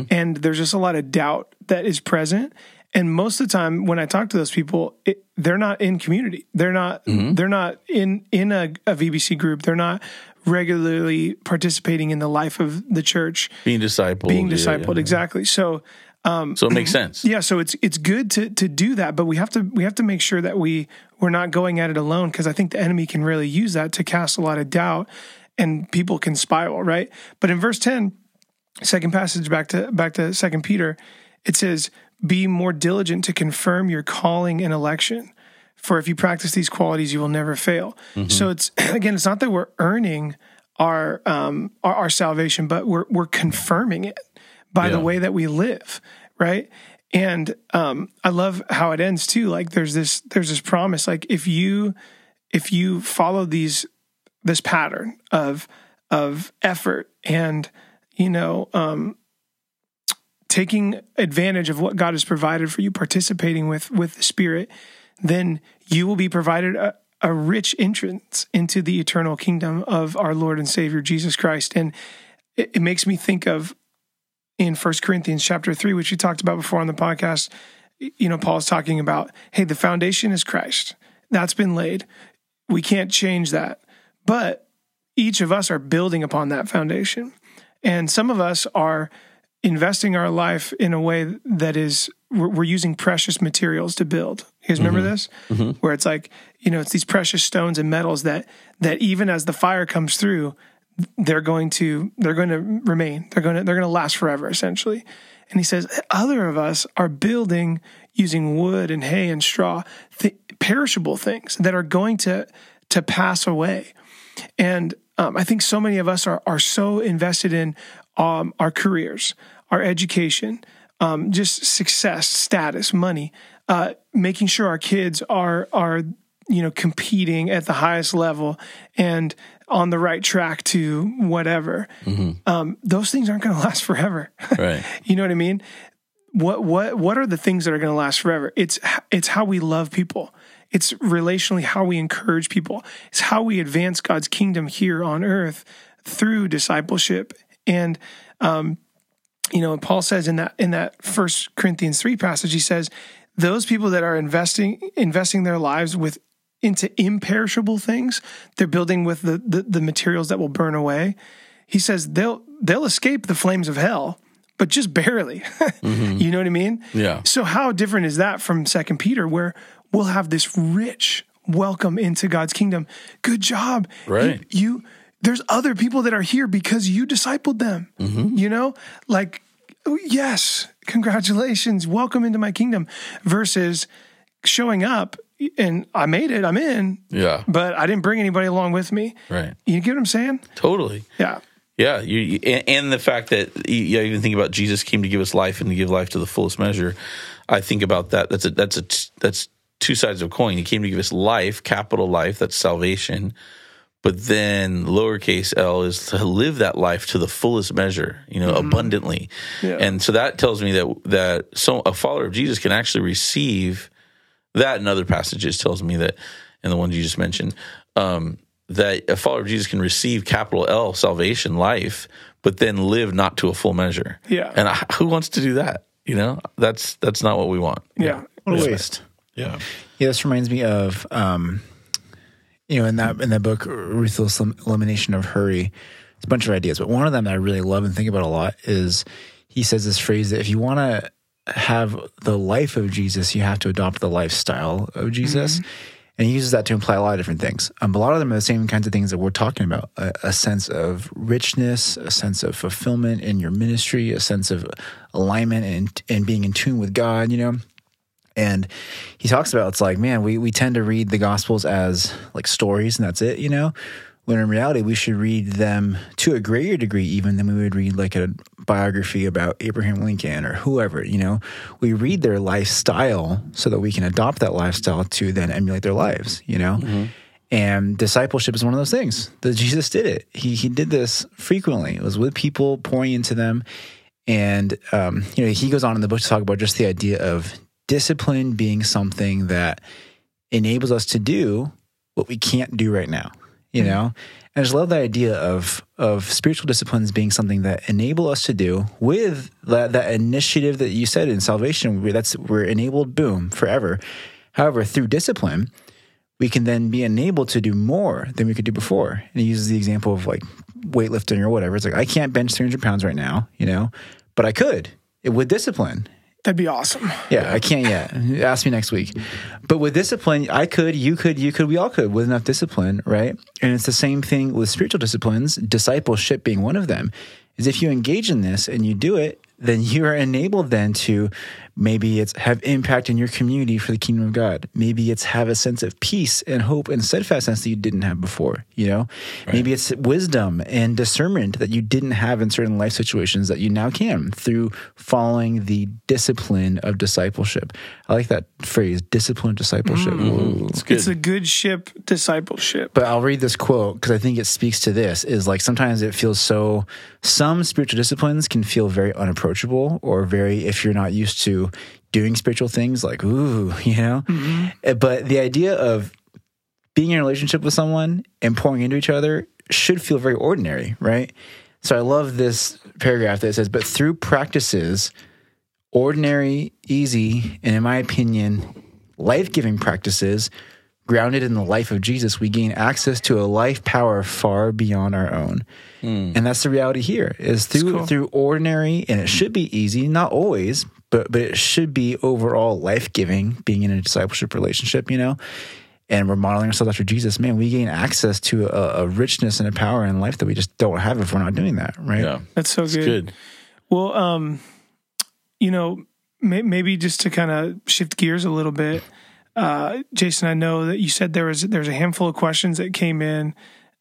and there's just a lot of doubt that is present. And most of the time, when I talk to those people, it, they're not in community. They're not. Mm-hmm. They're not in in a, a VBC group. They're not regularly participating in the life of the church, being discipled, being yeah, discipled. yeah. Exactly. So um, So it makes sense. yeah, so it's it's good to to do that, but we have to we have to make sure that we we're not going at it alone because I think the enemy can really use that to cast a lot of doubt and people can spiral, right? But in verse 10, second passage back to back to second Peter, it says, "Be more diligent to confirm your calling and election." For if you practice these qualities, you will never fail. So it's again, it's not that we're earning our um our, our salvation, but we're we're confirming it by the way that we live, right? And um, I love how it ends too. Like there's this there's this promise. Like if you if you follow these this pattern of of effort and you know um, taking advantage of what God has provided for you, participating with with the Spirit, then you will be provided a, a rich entrance into the eternal kingdom of our Lord and Savior Jesus Christ. And it, it makes me think of in First Corinthians chapter three, which we talked about before on the podcast. You know, Paul's talking about, hey, the foundation is Christ. That's been laid. We can't change that. But each of us are building upon that foundation. And some of us are investing our life in a way that is we're, we're using precious materials to build. You guys remember this? Where it's like, you know, it's these precious stones and metals that that even as the fire comes through, they're going to they're going to remain. They're going to they're going to last forever essentially. And he says other of us are building using wood and hay and straw, th- perishable things that are going to to pass away. And um, I think so many of us are are so invested in um, our careers, our education, um, just success, status, money, uh, making sure our kids are are you know competing at the highest level and on the right track to whatever. Um, those things aren't going to last forever. Right. you know what I mean? What what what are the things that are going to last forever? It's it's how we love people. It's relationally how we encourage people. It's how we advance God's kingdom here on earth through discipleship. And um, you know, Paul says in that in that First Corinthians three passage, he says those people that are investing investing their lives with into imperishable things, they're building with the, the the materials that will burn away. He says they'll they'll escape the flames of hell, but just barely. Mm-hmm. You know what I mean? Yeah. So how different is that from Second Peter, where we'll have this rich welcome into God's kingdom? Good job, Right. You, you there's other people that are here because you discipled them. Mm-hmm. You know, like yes, congratulations, welcome into my kingdom. Versus showing up and I made it, I'm in, Yeah. but I didn't bring anybody along with me. Right. You get what I'm saying? Totally. Yeah. Yeah, you, and, and the fact that you, you even think about Jesus came to give us life and to give life to the fullest measure. I think about that. That's a that's a that's two sides of a coin. He came to give us life, capital life, that's salvation. But then lowercase l is to live that life to the fullest measure, you know, abundantly. Yeah. And so that tells me that that so a follower of Jesus can actually receive that and other passages tells me that and the ones you just mentioned um, that a follower of jesus can receive capital l salvation life but then live not to a full measure Yeah. and I, who wants to do that you know that's that's not what we want Yeah. What a waste. yeah Yeah, this reminds me of um, you know, in that in that book, Ruthless Elimination of Hurry. It's a bunch of ideas, but one of them that I really love and think about a lot is he says this phrase that if you want to have the life of Jesus, you have to adopt the lifestyle of Jesus. And he uses that to imply a lot of different things. Um, a lot of them are the same kinds of things that we're talking about a, a sense of richness, a sense of fulfillment in your ministry, a sense of alignment and, and being in tune with God, you know? And he talks about it's like, man, we, we tend to read the gospels as like stories and that's it, you know? When in reality, we should read them to a greater degree, even than we would read like a biography about Abraham Lincoln or whoever, you know? We read their lifestyle so that we can adopt that lifestyle to then emulate their lives, you know? And discipleship is one of those things that Jesus did it. He, he did this frequently. It was with people, pouring into them. And um, you know, he goes on in the book to talk about just the idea of discipline being something that enables us to do what we can't do right now. You mm. know, and I just love the idea of of spiritual disciplines being something that enable us to do with that that initiative that you said in salvation. That's we're enabled, boom, forever. However, through discipline, we can then be enabled to do more than we could do before. And he uses the example of like weightlifting or whatever. It's like I can't bench 300 pounds right now, you know, but I could it, with discipline. That'd be awesome. Yeah, I can't yet. Ask me next week. But with discipline, I could, you could, you could, we all could with enough discipline, right? And it's the same thing with spiritual disciplines, discipleship being one of them. Is if you engage in this and you do it, then you are enabled then to Maybe it's have impact in your community for the kingdom of God. Maybe it's have a sense of peace and hope and steadfastness that you didn't have before. You know, maybe it's wisdom and discernment that you didn't have in certain life situations that you now can through following the discipline of discipleship. I like that phrase, discipline of discipleship. Mm-hmm. Ooh. It's good. It's a good ship discipleship. But I'll read this quote because I think it speaks to this is like sometimes it feels so some spiritual disciplines can feel very unapproachable or very if you're not used to doing spiritual things like ooh, you know. Uh, But the idea of being in a relationship with someone and pouring into each other should feel very ordinary, right? So I love this paragraph that says, but through practices, ordinary, easy, and in my opinion, life giving practices grounded in the life of Jesus, we gain access to a life power far beyond our own. And that's the reality here is through cool. through ordinary and it should be easy, not always, but but it should be overall life giving, being in a discipleship relationship, you know. And we're modeling ourselves after Jesus, man, we gain access to a, a richness and a power in life that we just don't have if we're not doing that, right? yeah, That's so good. good. Well, um, you know, may, maybe just to kind of shift gears a little bit, uh, Jason, I know that you said there was there's a handful of questions that came in,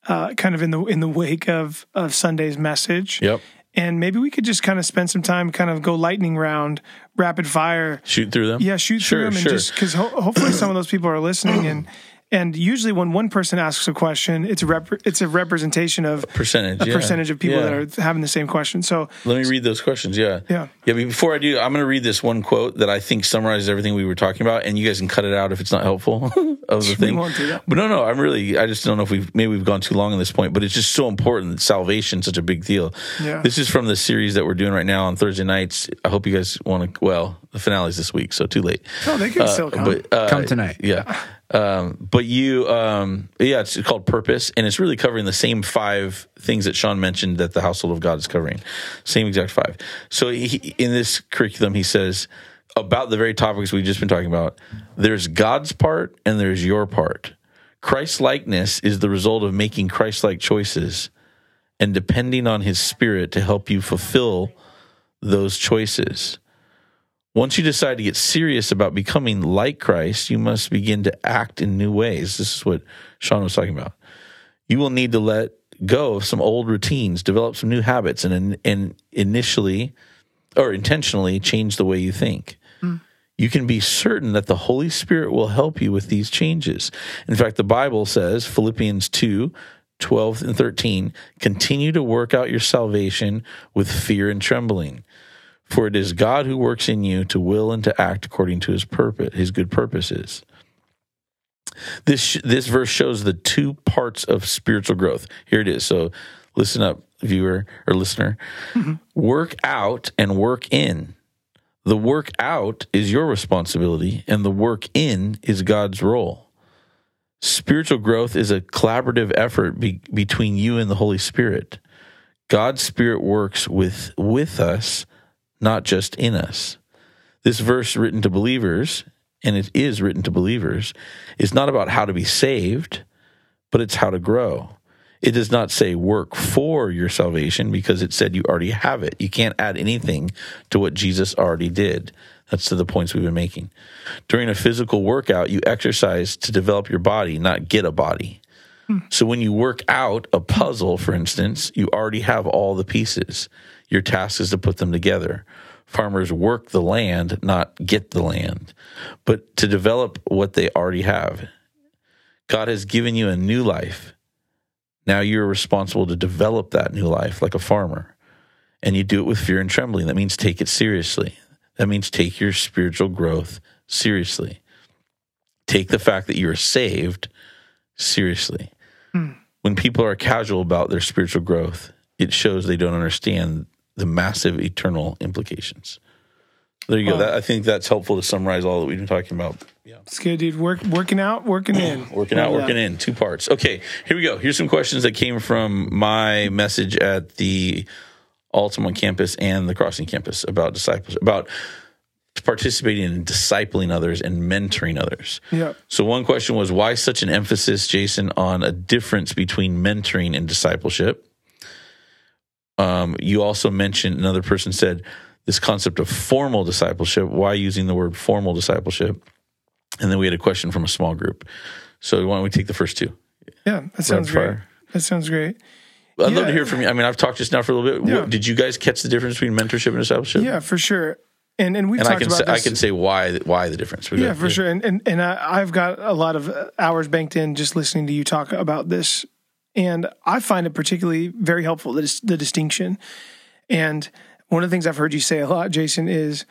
uh, kind of in the in the wake of of Sunday's message. Yep. And maybe we could just kind of spend some time, kind of go lightning round, rapid fire. Shoot through them. Yeah, shoot Sure, through them, and sure. just because ho- hopefully some of those people are listening, and and usually when one person asks a question, it's a rep- it's a representation of a percentage. a yeah. percentage of people Yeah. that are having the same question. So Let me read those questions. Yeah. Yeah. Yeah. but Before I do, I'm going to read this one quote that I think summarizes everything we were talking about, and you guys can cut it out if it's not helpful of the thing. won't do that. But no, no, I'm really, I just don't know if we've, maybe we've gone too long on this point, but it's just so important that salvation's such a big deal. Yeah. This is from the series that we're doing right now on Thursday nights. I hope you guys want to, well, the finale's this week, so too late. no, they can still come. But uh, Come tonight. Yeah. Um, but you, um, yeah, it's called Purpose, and it's really covering the same five things that Sean mentioned that the household of God is covering. Same exact five. So he, in this curriculum, he says about the very topics we've just been talking about there's God's part and there's your part. Christ likeness is the result of making Christ like choices and depending on his spirit to help you fulfill those choices. Once you decide to get serious about becoming like Christ, you must begin to act in new ways. This is what Sean was talking about. You will need to let go of some old routines, develop some new habits, and, and initially or intentionally change the way you think. Hmm. You can be certain that the Holy Spirit will help you with these changes. In fact, the Bible says, Philippians 2 12 and 13, continue to work out your salvation with fear and trembling. For it is God who works in you to will and to act according to his purpose, his good purposes. This this verse shows the two parts of spiritual growth. Here it is. So listen up, viewer or listener. Mm-hmm. Work out and work in. The work out is your responsibility, and the work in is God's role. Spiritual growth is a collaborative effort be- between you and the Holy Spirit. God's Spirit works with with us, not just in us. This verse written to believers, and it is written to believers, is not about how to be saved, but it's how to grow. It does not say work for your salvation because it said you already have it. You can't add anything to what Jesus already did. That's to the points we've been making. During a physical workout, you exercise to develop your body, not get a body. Hmm. So when you work out a puzzle, for instance, you already have all the pieces. Your task is to put them together. Farmers work the land, not get the land, but to develop what they already have. God has given you a new life. Now you're responsible to develop that new life like a farmer. And you do it with fear and trembling. That means take it seriously. That means take your spiritual growth seriously. Take the fact that you're saved seriously. Hmm. When people are casual about their spiritual growth, it shows they don't understand the massive eternal implications. There you go. That, I think that's helpful to summarize all that we've been talking about. Yeah. It's good, dude. Work, working out, working in. Working out, working in, two parts. Okay, here we go. Here's some questions that came from my message at the Altamont campus and the Crossing campus about disciples, about participating in discipling others and mentoring others. Yeah. So one question was why such an emphasis, Jason, on a difference between mentoring and discipleship? Um, you also mentioned another person said this concept of formal discipleship. Why using the word formal discipleship? And then we had a question from a small group. So why don't we take the first two? Yeah, that sounds great. fire. That sounds great. I'd love to hear from you. I mean, I've talked just now for a little bit. Yeah. What, did you guys catch the difference between mentorship and discipleship? Yeah, for sure. And and we've And I talked can about say, I can say why why the difference. We yeah, for sure. And and, and I, I've got a lot of hours banked in just listening to you talk about this, and I find it particularly very helpful. The the distinction, and one of the things I've heard you say a lot, Jason, is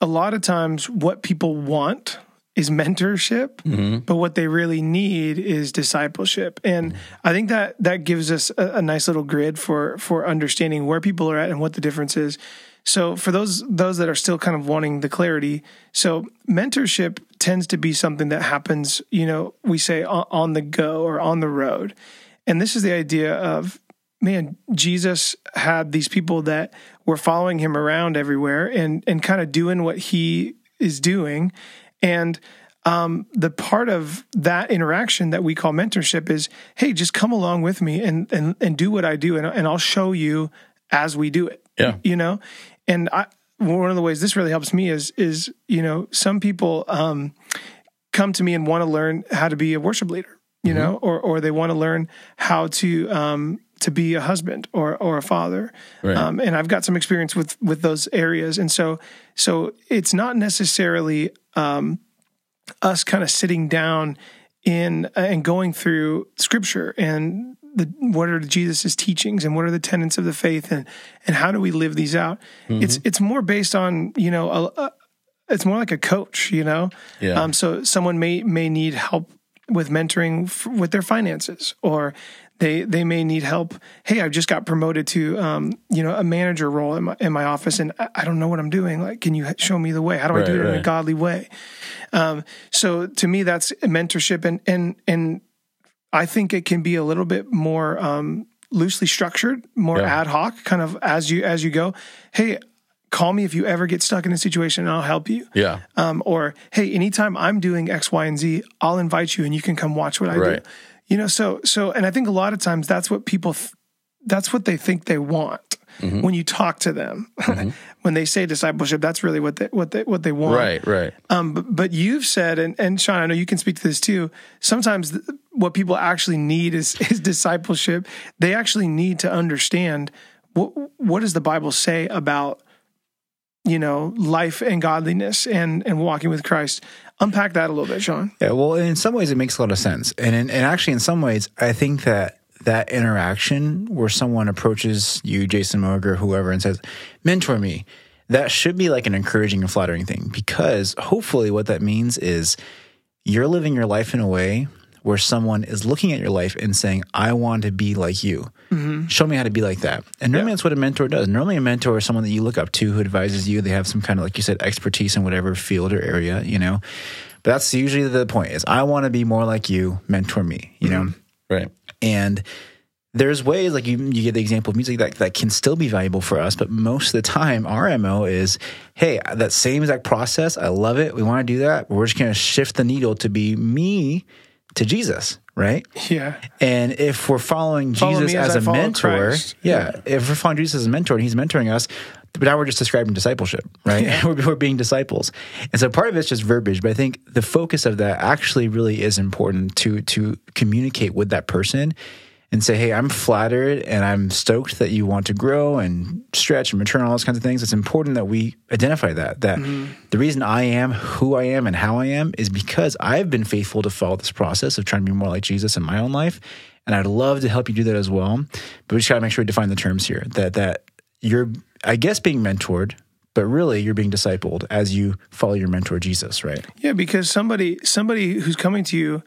a lot of times what people want is mentorship, mm-hmm. but what they really need is discipleship. And I think that that gives us a, a nice little grid for for understanding where people are at and what the difference is. So for those those that are still kind of wanting the clarity, so mentorship tends to be something that happens, you know, we say on, on the go or on the road. And this is the idea of man, Jesus had these people that were following him around everywhere and and kind of doing what he is doing. And um, the part of that interaction that we call mentorship is, hey, just come along with me and and and do what I do, and and I'll show you as we do it. Yeah. you know. And I one of the ways this really helps me is is you know some people um, come to me and want to learn how to be a worship leader, you know, or or they want to learn how to um, to be a husband or or a father. Right. Um, and I've got some experience with with those areas, and so so it's not necessarily um, us kind of sitting down in and going through scripture and the what are Jesus's teachings and what are the tenets of the faith and and how do we live these out? It's it's more based on you know a, a, it's more like a coach, you know. Yeah. Um, so someone may may need help with mentoring f- with their finances, or they they may need help. Hey, i've just got promoted to um, you know a manager role in my in my office, and I, I don't know what I'm doing. Like, can you show me the way? How do I do Right, it in a godly way? Um, so to me, that's mentorship, and and and I think it can be a little bit more um, loosely structured, more Yeah. ad hoc, kind of as you as you go. Hey, call me if you ever get stuck in a situation, and I'll help you. yeah. Um, or hey, anytime I'm doing X, Y, and Z, I'll invite you, and you can come watch what I Right. do. You know, so so, and I think a lot of times that's what people, th- that's what they think they want Mm-hmm. when you talk to them. when they say discipleship, that's really what they what they what they want. Right. Right. Um, but, but you've said, and, and Sean, I know you can speak to this too. Sometimes th- what people actually need is, is discipleship. They actually need to understand what, what does the Bible say about, you know, life and godliness and, and walking with Christ. Unpack that a little bit, Sean. Yeah, well, in some ways, it makes a lot of sense, and in, and actually, in some ways, I think that that interaction where someone approaches you, Jason Moger, whoever, and says, "Mentor me," that should be like an encouraging and flattering thing, because hopefully, what that means is you're living your life in a way where someone is looking at your life and saying, "I want to be like you." Mm-hmm. Show me how to be like that. And normally, that's what a mentor does. Normally, a mentor is someone that you look up to who advises you. They have some kind of, like you said, expertise in whatever field or area, you know. But that's usually the point: is I want to be more like you. Mentor me, you know. Mm-hmm. Right. And there's ways like you you get the example of music that that can still be valuable for us, but most of the time our MO is, hey, that same exact process, I love it. We want to do that. We're just going to shift the needle to be me to Jesus, right? Yeah. And if we're following Follow Jesus as as, a mentor, Christ. yeah, if we're following Jesus as a mentor and he's mentoring us, but now we're just describing discipleship, right? we're, we're being disciples. And so part of it's just verbiage, but I think the focus of that actually really is important to to communicate with that person and say, hey, I'm flattered and I'm stoked that you want to grow and stretch and mature and all those kinds of things. It's important that we identify that. That mm-hmm. the reason I am who I am and how I am is because I've been faithful to follow this process of trying to be more like Jesus in my own life. And I'd love to help you do that as well. But we just gotta make sure we define the terms here. That that you're I guess being mentored, but really you're being discipled as you follow your mentor Jesus, right? Yeah, because somebody somebody who's coming to you,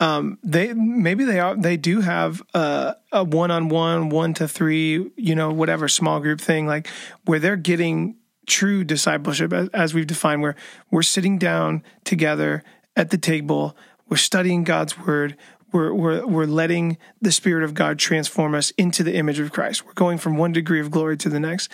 um, they maybe they are they do have a, a one on one, one to three, you know, whatever small group thing, like where they're getting true discipleship as, as we've defined, where we're sitting down together at the table, we're studying God's word. We're, we're, we're letting the Spirit of God transform us into the image of Christ. We're going from one degree of glory to the next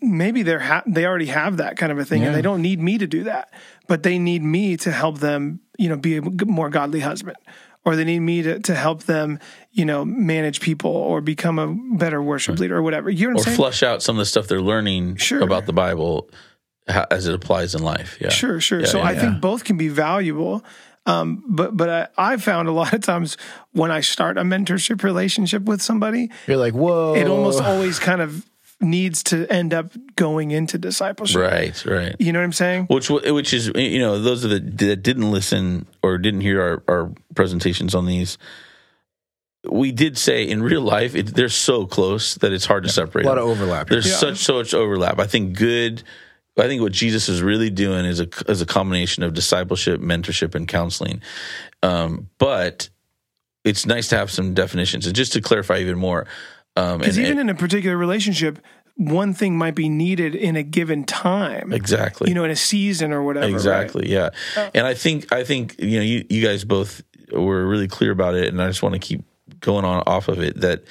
maybe they're ha- they already have that kind of a thing and they don't need me to do that but they need me to help them you know be a more godly husband or they need me to, to help them, you know, manage people or become a better worship leader or whatever. You know what or I'm saying? flush out some of the stuff they're learning Sure. about the Bible ha- as it applies in life. Yeah. Sure, sure. Yeah, so yeah, I yeah. think both can be valuable. Um, but but I, I found a lot of times when I start a mentorship relationship with somebody, You're like, whoa. it almost always kind of needs to end up going into discipleship. Right, right. You know what I'm saying? Which which is you know those of the that didn't listen or didn't hear our, our presentations on these. We did say in real life it, they're so close that it's hard to separate. a lot them. of overlap. There's Yeah. such so much overlap. I think good. I think what Jesus is really doing is a is a combination of discipleship, mentorship, and counseling. Um, but it's nice to have some definitions. And just to clarify even more, Because and- even in a particular relationship, one thing might be needed in a given time. exactly, You know, in a season or whatever. right? Exactly. Yeah. And I think I think you know you you guys both were really clear about it, and I just want to keep going on off of it that.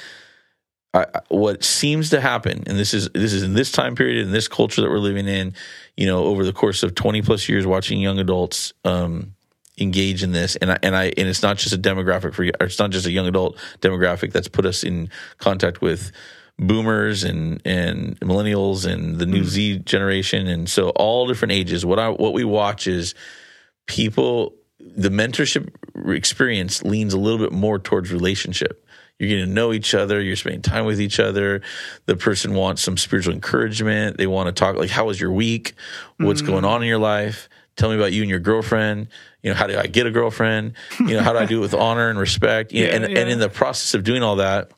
I, I- what seems to happen, and this is this is in this time period in this culture that we're living in, you know, over the course of twenty plus years, watching young adults um, engage in this, and I, and I and it's not just a demographic for, or it's not just a young adult demographic that's put us in contact with boomers and and millennials and the new hmm. Z generation, and so all different ages. What I what we watch is people the mentorship experience leans a little bit more towards relationship. You're getting to know each other. You're spending time with each other. The person wants some spiritual encouragement. They want to talk like how was your week? What's hmm. going on in your life tell me about you and your girlfriend you know how do i get a girlfriend you know how do i do it with honor and respect you know, Yeah, and, yeah. and in the process of doing all that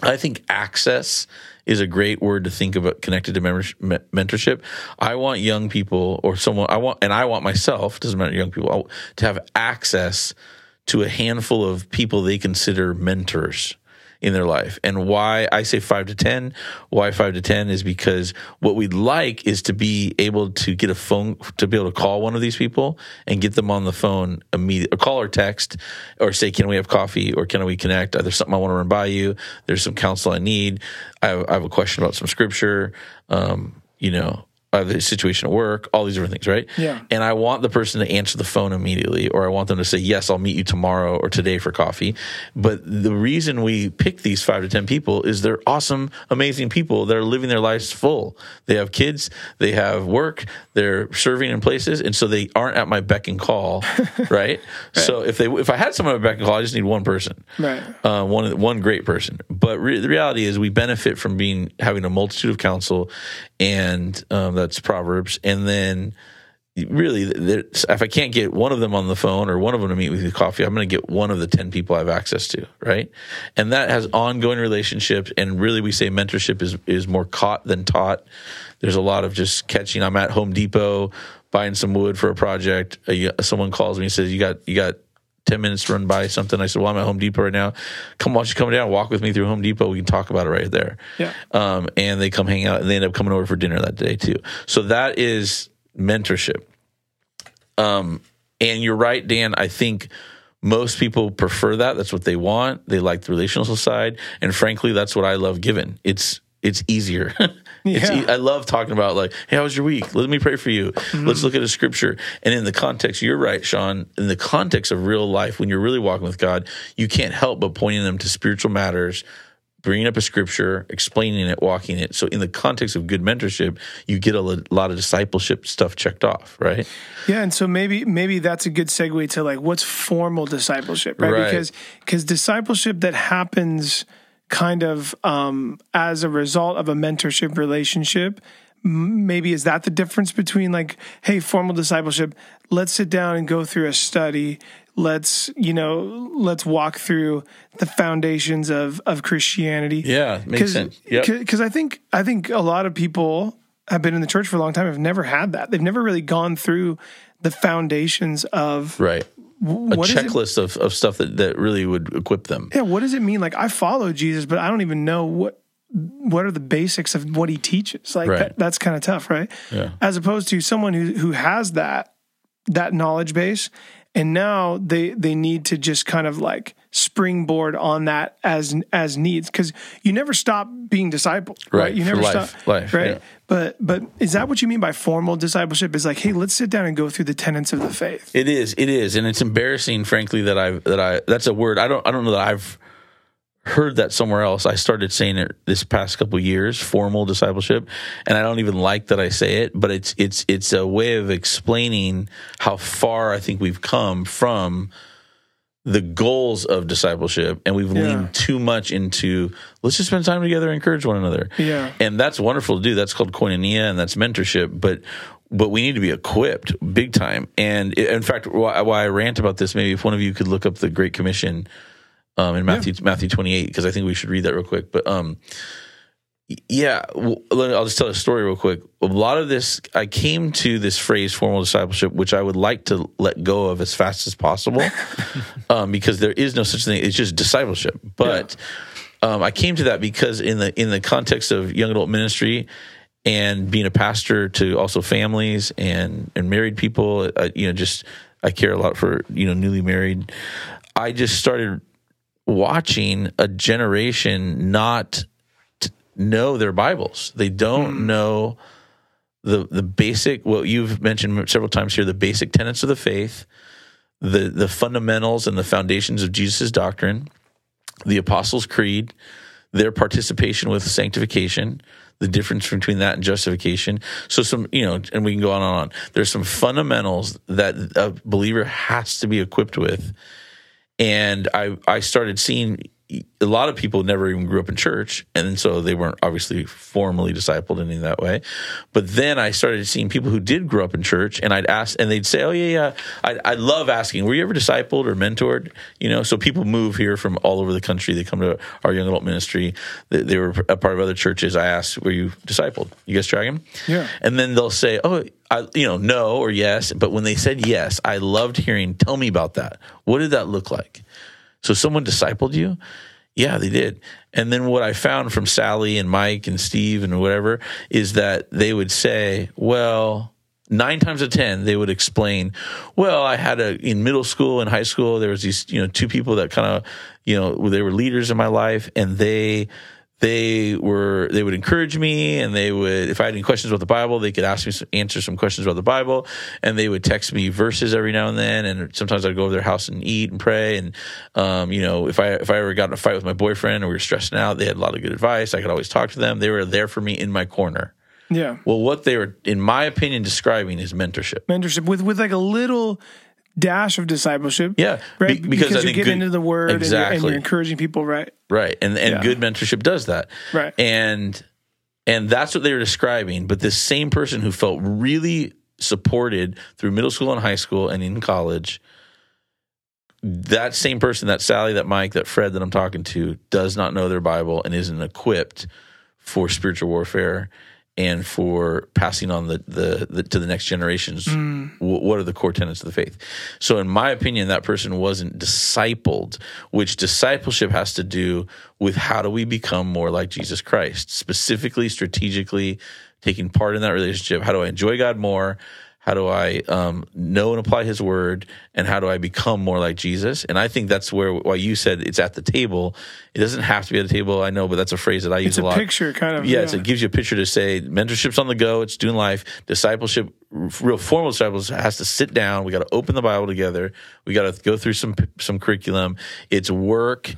I think access is a great word to think about connected to mentorship. I want young people or someone I want, and I want myself, doesn't matter, young people, to have access to a handful of people they consider mentors in their life. And why I say five to 10, why five to 10 is because what we'd like is to be able to get a phone, to be able to call one of these people and get them on the phone immediately, or call or text, or say, can we have coffee or can we connect? There's something I want to run by you. There's some counsel I need. I have, I have a question about some scripture. Um, you know, I have a situation at work, all these different things, right? Yeah. And I want the person to answer the phone immediately, or I want them to say, Yes, I'll meet you tomorrow or today for coffee. But the reason we pick these five to 10 people is they're awesome, amazing people that are living their lives full. They have kids, they have work, they're serving in places, and so they aren't at my beck and call, right? So if they if I had someone at my beck and call, I just need one person Right. uh, one one great person. But re- the reality is, we benefit from being having a multitude of counsel, and um, that's Proverbs. And then, really, if I can't get one of them on the phone or one of them to meet with you coffee, I'm going to get one of the ten people I have access to, right? And that has ongoing relationships. And really, we say mentorship is is more caught than taught. There's a lot of just catching. I'm at Home Depot buying some wood for a project. Someone calls me and says, "You got you got." 10 minutes to run by something. I said, Well, I'm at Home Depot right now. Come on, you come down, walk with me through Home Depot. We can talk about it right there. Yeah. Um, and they come hang out and they end up coming over for dinner that day too. So that is mentorship. Um, and you're right, Dan. I think most people prefer that. That's what they want. They like the relational side. And frankly, that's what I love giving. It's it's easier. It's Yeah. e- I love talking about like, hey, how was your week? Let me pray for you. Mm-hmm. Let's look at a scripture. And in the context, you're right, Sean. In the context of real life, when you're really walking with God, you can't help but pointing them to spiritual matters, bringing up a scripture, explaining it, walking it. So in the context of good mentorship, you get a lot of discipleship stuff checked off, right? Yeah, and so maybe maybe that's a good segue to like what's formal discipleship, right? Right. Because because discipleship that happens kind of um, as a result of a mentorship relationship, maybe is that the difference between like, hey, formal discipleship, let's sit down and go through a study. Let's you know, let's walk through the foundations of of Christianity. Yeah, makes sense. Yep. Because I think I think a lot of people have been in the church for a long time have never had that. They've never really gone through the foundations of Right. A what is it- checklist of, of stuff that, that really would equip them. yeah, what does it mean? Like I follow Jesus, but I don't even know what what are the basics of what he teaches. Like Right. that, that's kind of tough, right? Yeah. As opposed to someone who who has that that knowledge base and now they they need to just kind of like springboard on that as as needs because you never stop being discipled, right? Right, You never life, stop, life, right? yeah. But but is that what you mean by formal discipleship? Is like, hey, let's sit down and go through the tenets of the faith. It is. It is, and it's embarrassing, frankly, that I that I that's a word I don't I don't know that I've heard that somewhere else. I started saying it this past couple years, formal discipleship, and I don't even like that I say it, but it's it's it's a way of explaining how far I think we've come from the goals of discipleship, and we've Yeah. leaned too much into let's just spend time together, and encourage one another. Yeah. and that's wonderful to do. That's called koinonia, and that's mentorship. But but we need to be equipped big time. And in fact, why, why I rant about this, maybe if one of you could look up the Great Commission um, in Matthew Matthew twenty eight, because I think we should read that real quick. But um, yeah, well, let me- I'll just tell a story real quick. A lot of this, I came to this phrase formal discipleship, which I would like to let go of as fast as possible, um, because there is no such thing. It's just discipleship. But um, I came to that because in the in the context of young adult ministry and being a pastor to also families and and married people, uh, you know, just I care a lot for you know newly married. I just started watching a generation not know their Bibles. They don't hmm. know the the basic what you've mentioned several times here the basic tenets of the faith, the the fundamentals and the foundations of Jesus' doctrine, the Apostles' Creed, their participation with sanctification, the difference between that and justification. So some, you know, and we can go on and on. There's some fundamentals that a believer has to be equipped with. And I I started seeing a lot of people never even grew up in church, and so they weren't obviously formally discipled in any that way. But then I started seeing people who did grow up in church, and I'd ask, and they'd say, "Oh yeah, yeah." I, I love asking, "Were you ever discipled or mentored?" You know, so people move here from all over the country. They come to our young adult ministry. They, they were a part of other churches. I asked, "Were you discipled?" You guys them? Yeah. And then they'll say, "Oh, I, you know, no or yes." But when they said yes, I loved hearing. Tell me about that. What did that look like? So someone discipled you? Yeah, they did. And then what I found from Sally and Mike and Steve and whatever is that they would say, well, nine times out of 10, they would explain, well, I had a, in middle school and high school, there was these, you know, two people that kind of, you know, they were leaders in my life and they, they were they would encourage me and they would if i had any questions about the bible they could ask me some, answer some questions about the bible and they would text me verses every now and then. And sometimes i'd go over their house and eat and pray. And um, you know if i if i ever got in a fight with my boyfriend or we were stressing out they had a lot of good advice. I could always talk to them. They were there for me in my corner. Yeah. well what they were in my opinion describing is mentorship. Mentorship with with like a little dash of discipleship. Yeah, Right. be- because I you're think getting good- into the word and, you're, and you're encouraging people, right? Right. And and Yeah. good mentorship does that. Right. And and that's what they were describing. But this same person who felt really supported through middle school and high school and in college, that same person, that Sally, that Mike, that Fred that I'm talking to, does not know their Bible and isn't equipped for spiritual warfare and for passing on the, the, the to the next generations hmm. wh- what are the core tenets of the faith? So in my opinion that person wasn't discipled which discipleship has to do with how do we become more like jesus christ specifically strategically taking part in that relationship. How do i enjoy god more how do I um, know and apply His word, and how do I become more like Jesus? And I think that's where why you said it's at the table. It doesn't have to be at the table. I know, but that's a phrase that I use It's a a lot. picture, kind of. Yeah, it's- it gives you a picture to say mentorship's on the go. It's doing life. Discipleship, real formal discipleship has to sit down. We got to open the Bible together. We got to go through some some curriculum. It's work.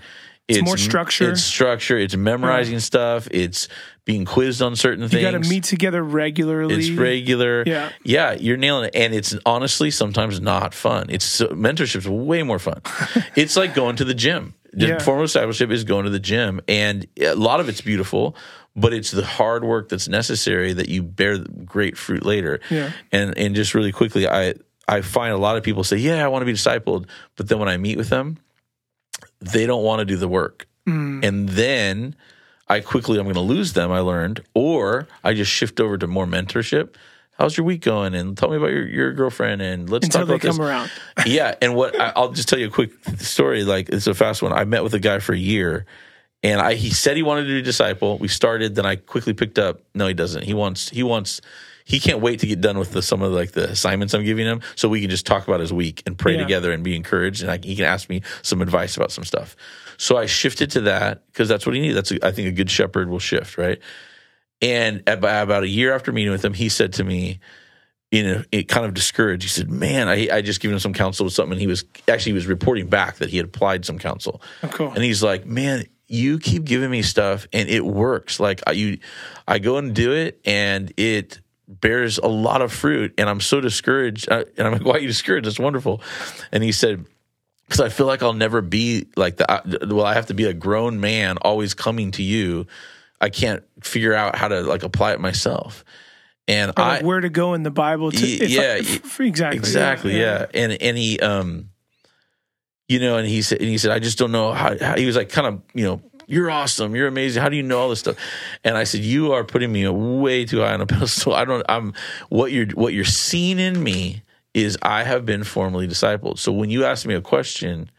It's, more structure. It's structure. It's memorizing stuff. It's being quizzed on certain you things. You got to meet together regularly. It's regular. Yeah. Yeah, you're nailing it. And it's honestly sometimes not fun. It's so, mentorship's way more fun. it's like going to the gym. The Yeah. Formal discipleship is going to the gym. And a lot of it's beautiful, but it's the hard work that's necessary that you bear great fruit later. Yeah. And and just really quickly, I I find a lot of people say, Yeah, I want to be discipled. But then when I meet with them, they don't want to do the work. Mm. And then I quickly I'm going to lose them. I learned, or I just shift over to more mentorship. How's your week going? And tell me about your, your girlfriend. And let's until talk they about this. come around. yeah, and what I, I'll just tell you a quick story. Like it's a fast one. I met with a guy for a year, and I he said he wanted to do disciple. We started, then I quickly picked up. No, he doesn't. He wants he wants he can't wait to get done with the, some of like the assignments I'm giving him, so we can just talk about his week and pray Yeah. together and be encouraged, and I, he can ask me some advice about some stuff. So I shifted to that because that's what he needs. That's a, I think a good shepherd will shift, right? And about, about a year after meeting with him, he said to me, you know, it kind of discouraged. He said, "Man, I, I just given him some counsel with something." And he was actually he was reporting back that he had applied some counsel, Oh, cool. and he's like, "Man, you keep giving me stuff, and it works. Like I, you, I go and do it, and it bears a lot of fruit. And I'm so discouraged. Uh, And I'm like, "Why are you discouraged? That's wonderful." And he said, "Because I feel like I'll never be like the. Well, I have to be a grown man, always coming to you. I can't figure out how to like apply it myself." And Or, I, like where to go in the Bible to yeah, f- exactly exactly yeah, and and he um you know and he said and he said i just don't know how, how he was like kind of you know you're awesome. You're amazing. How do you know all this stuff? And i said you are putting me way too high on a pedestal. I don't i'm what you're what you're seeing in me is i have been formally discipled. So when you ask me a question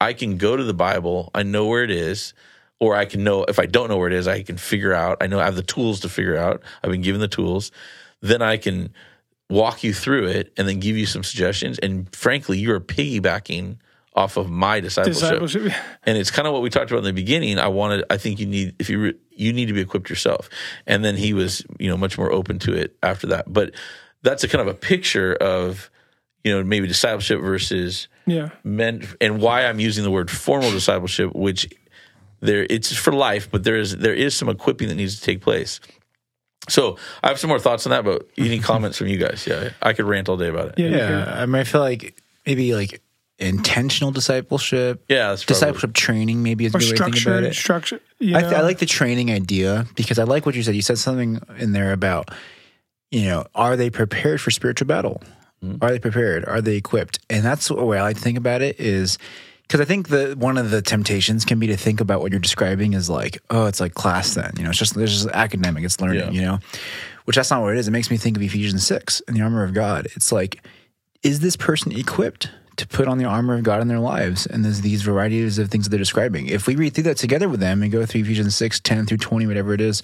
i can go to the bible i know where it is or i can know if i don't know where it is i can figure out i know i have the tools to figure out. I've been given the tools. Then i can walk you through it and then give you some suggestions. And frankly, you're piggybacking off of my discipleship. discipleship And it's kind of what we talked about in the beginning. I wanted, I think you need, if you, re, you need to be equipped yourself. And then he was, you know, much more open to it after that. But that's a kind of a picture of, you know, maybe discipleship versus yeah meant and why I'm using the word formal discipleship, which there it's for life, but there is there is some equipping that needs to take place. So I have some more thoughts on that, but any comments from you guys? Yeah, I could rant all day about it. yeah yeah, Yeah, I mean, I feel like maybe like intentional discipleship, Yeah, that's discipleship training, maybe is a good way to think about structure it. structure you I, th- I like the training idea because I like what you said. You said something in there about, you know, are they prepared for spiritual battle? Mm-hmm. Are they prepared? Are they equipped? And that's the way I like to think about it is because I think that one of the temptations can be to think about what you're describing as like, oh, it's like class then, you know, it's just, it's just academic, it's learning, Yeah. you know, which that's not what it is. It makes me think of Ephesians 6 and the armor of God. It's like, is this person equipped to put on the armor of God in their lives? And there's these varieties of things that they're describing. If we read through that together with them and go through Ephesians 6, 10 through 20, whatever it is,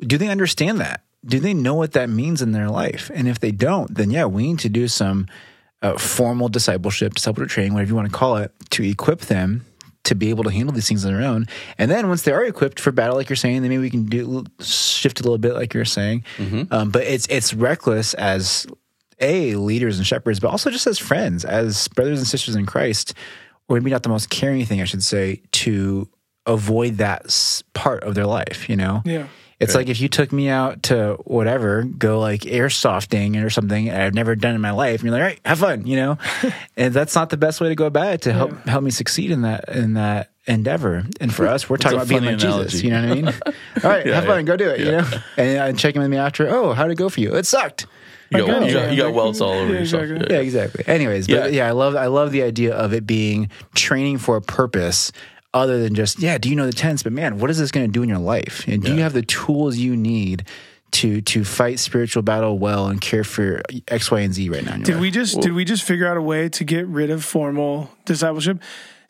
do they understand that? Do they know what that means in their life? And if they don't, then yeah, we need to do some uh, formal discipleship, discipleship training, whatever you want to call it, to equip them to be able to handle these things on their own. And then once they are equipped for battle, like you're saying, then maybe we can do shift a little bit, like you're saying. Um, but it's it's reckless as a leaders and shepherds, but also just as friends, as brothers and sisters in Christ, or maybe not the most caring thing, I should say, to avoid that part of their life. You know, yeah it's like if you took me out to whatever, go like airsofting or something I've never done in my life, and you're like, all right, have fun, you know? and that's not the best way to go about it to help help me succeed in that in that endeavor. And for us, we're talking about being funny like Jesus. You know what I mean? all right, Yeah, have yeah. fun, go do it, you know? And uh, check in with me after, oh, how'd it go for you? It sucked. Oh, you got, you got, you got welts all over yeah, yourself. exactly. Yeah, exactly. Anyways, but Yeah. yeah, I love I love the idea of it being training for a purpose other than just yeah, do you know the tense? But man, what is this going to do in your life? And do you have the tools you need to to fight spiritual battle well and care for X, Y, and Z right now? Did life? we just did we just figure out a way to get rid of formal discipleship,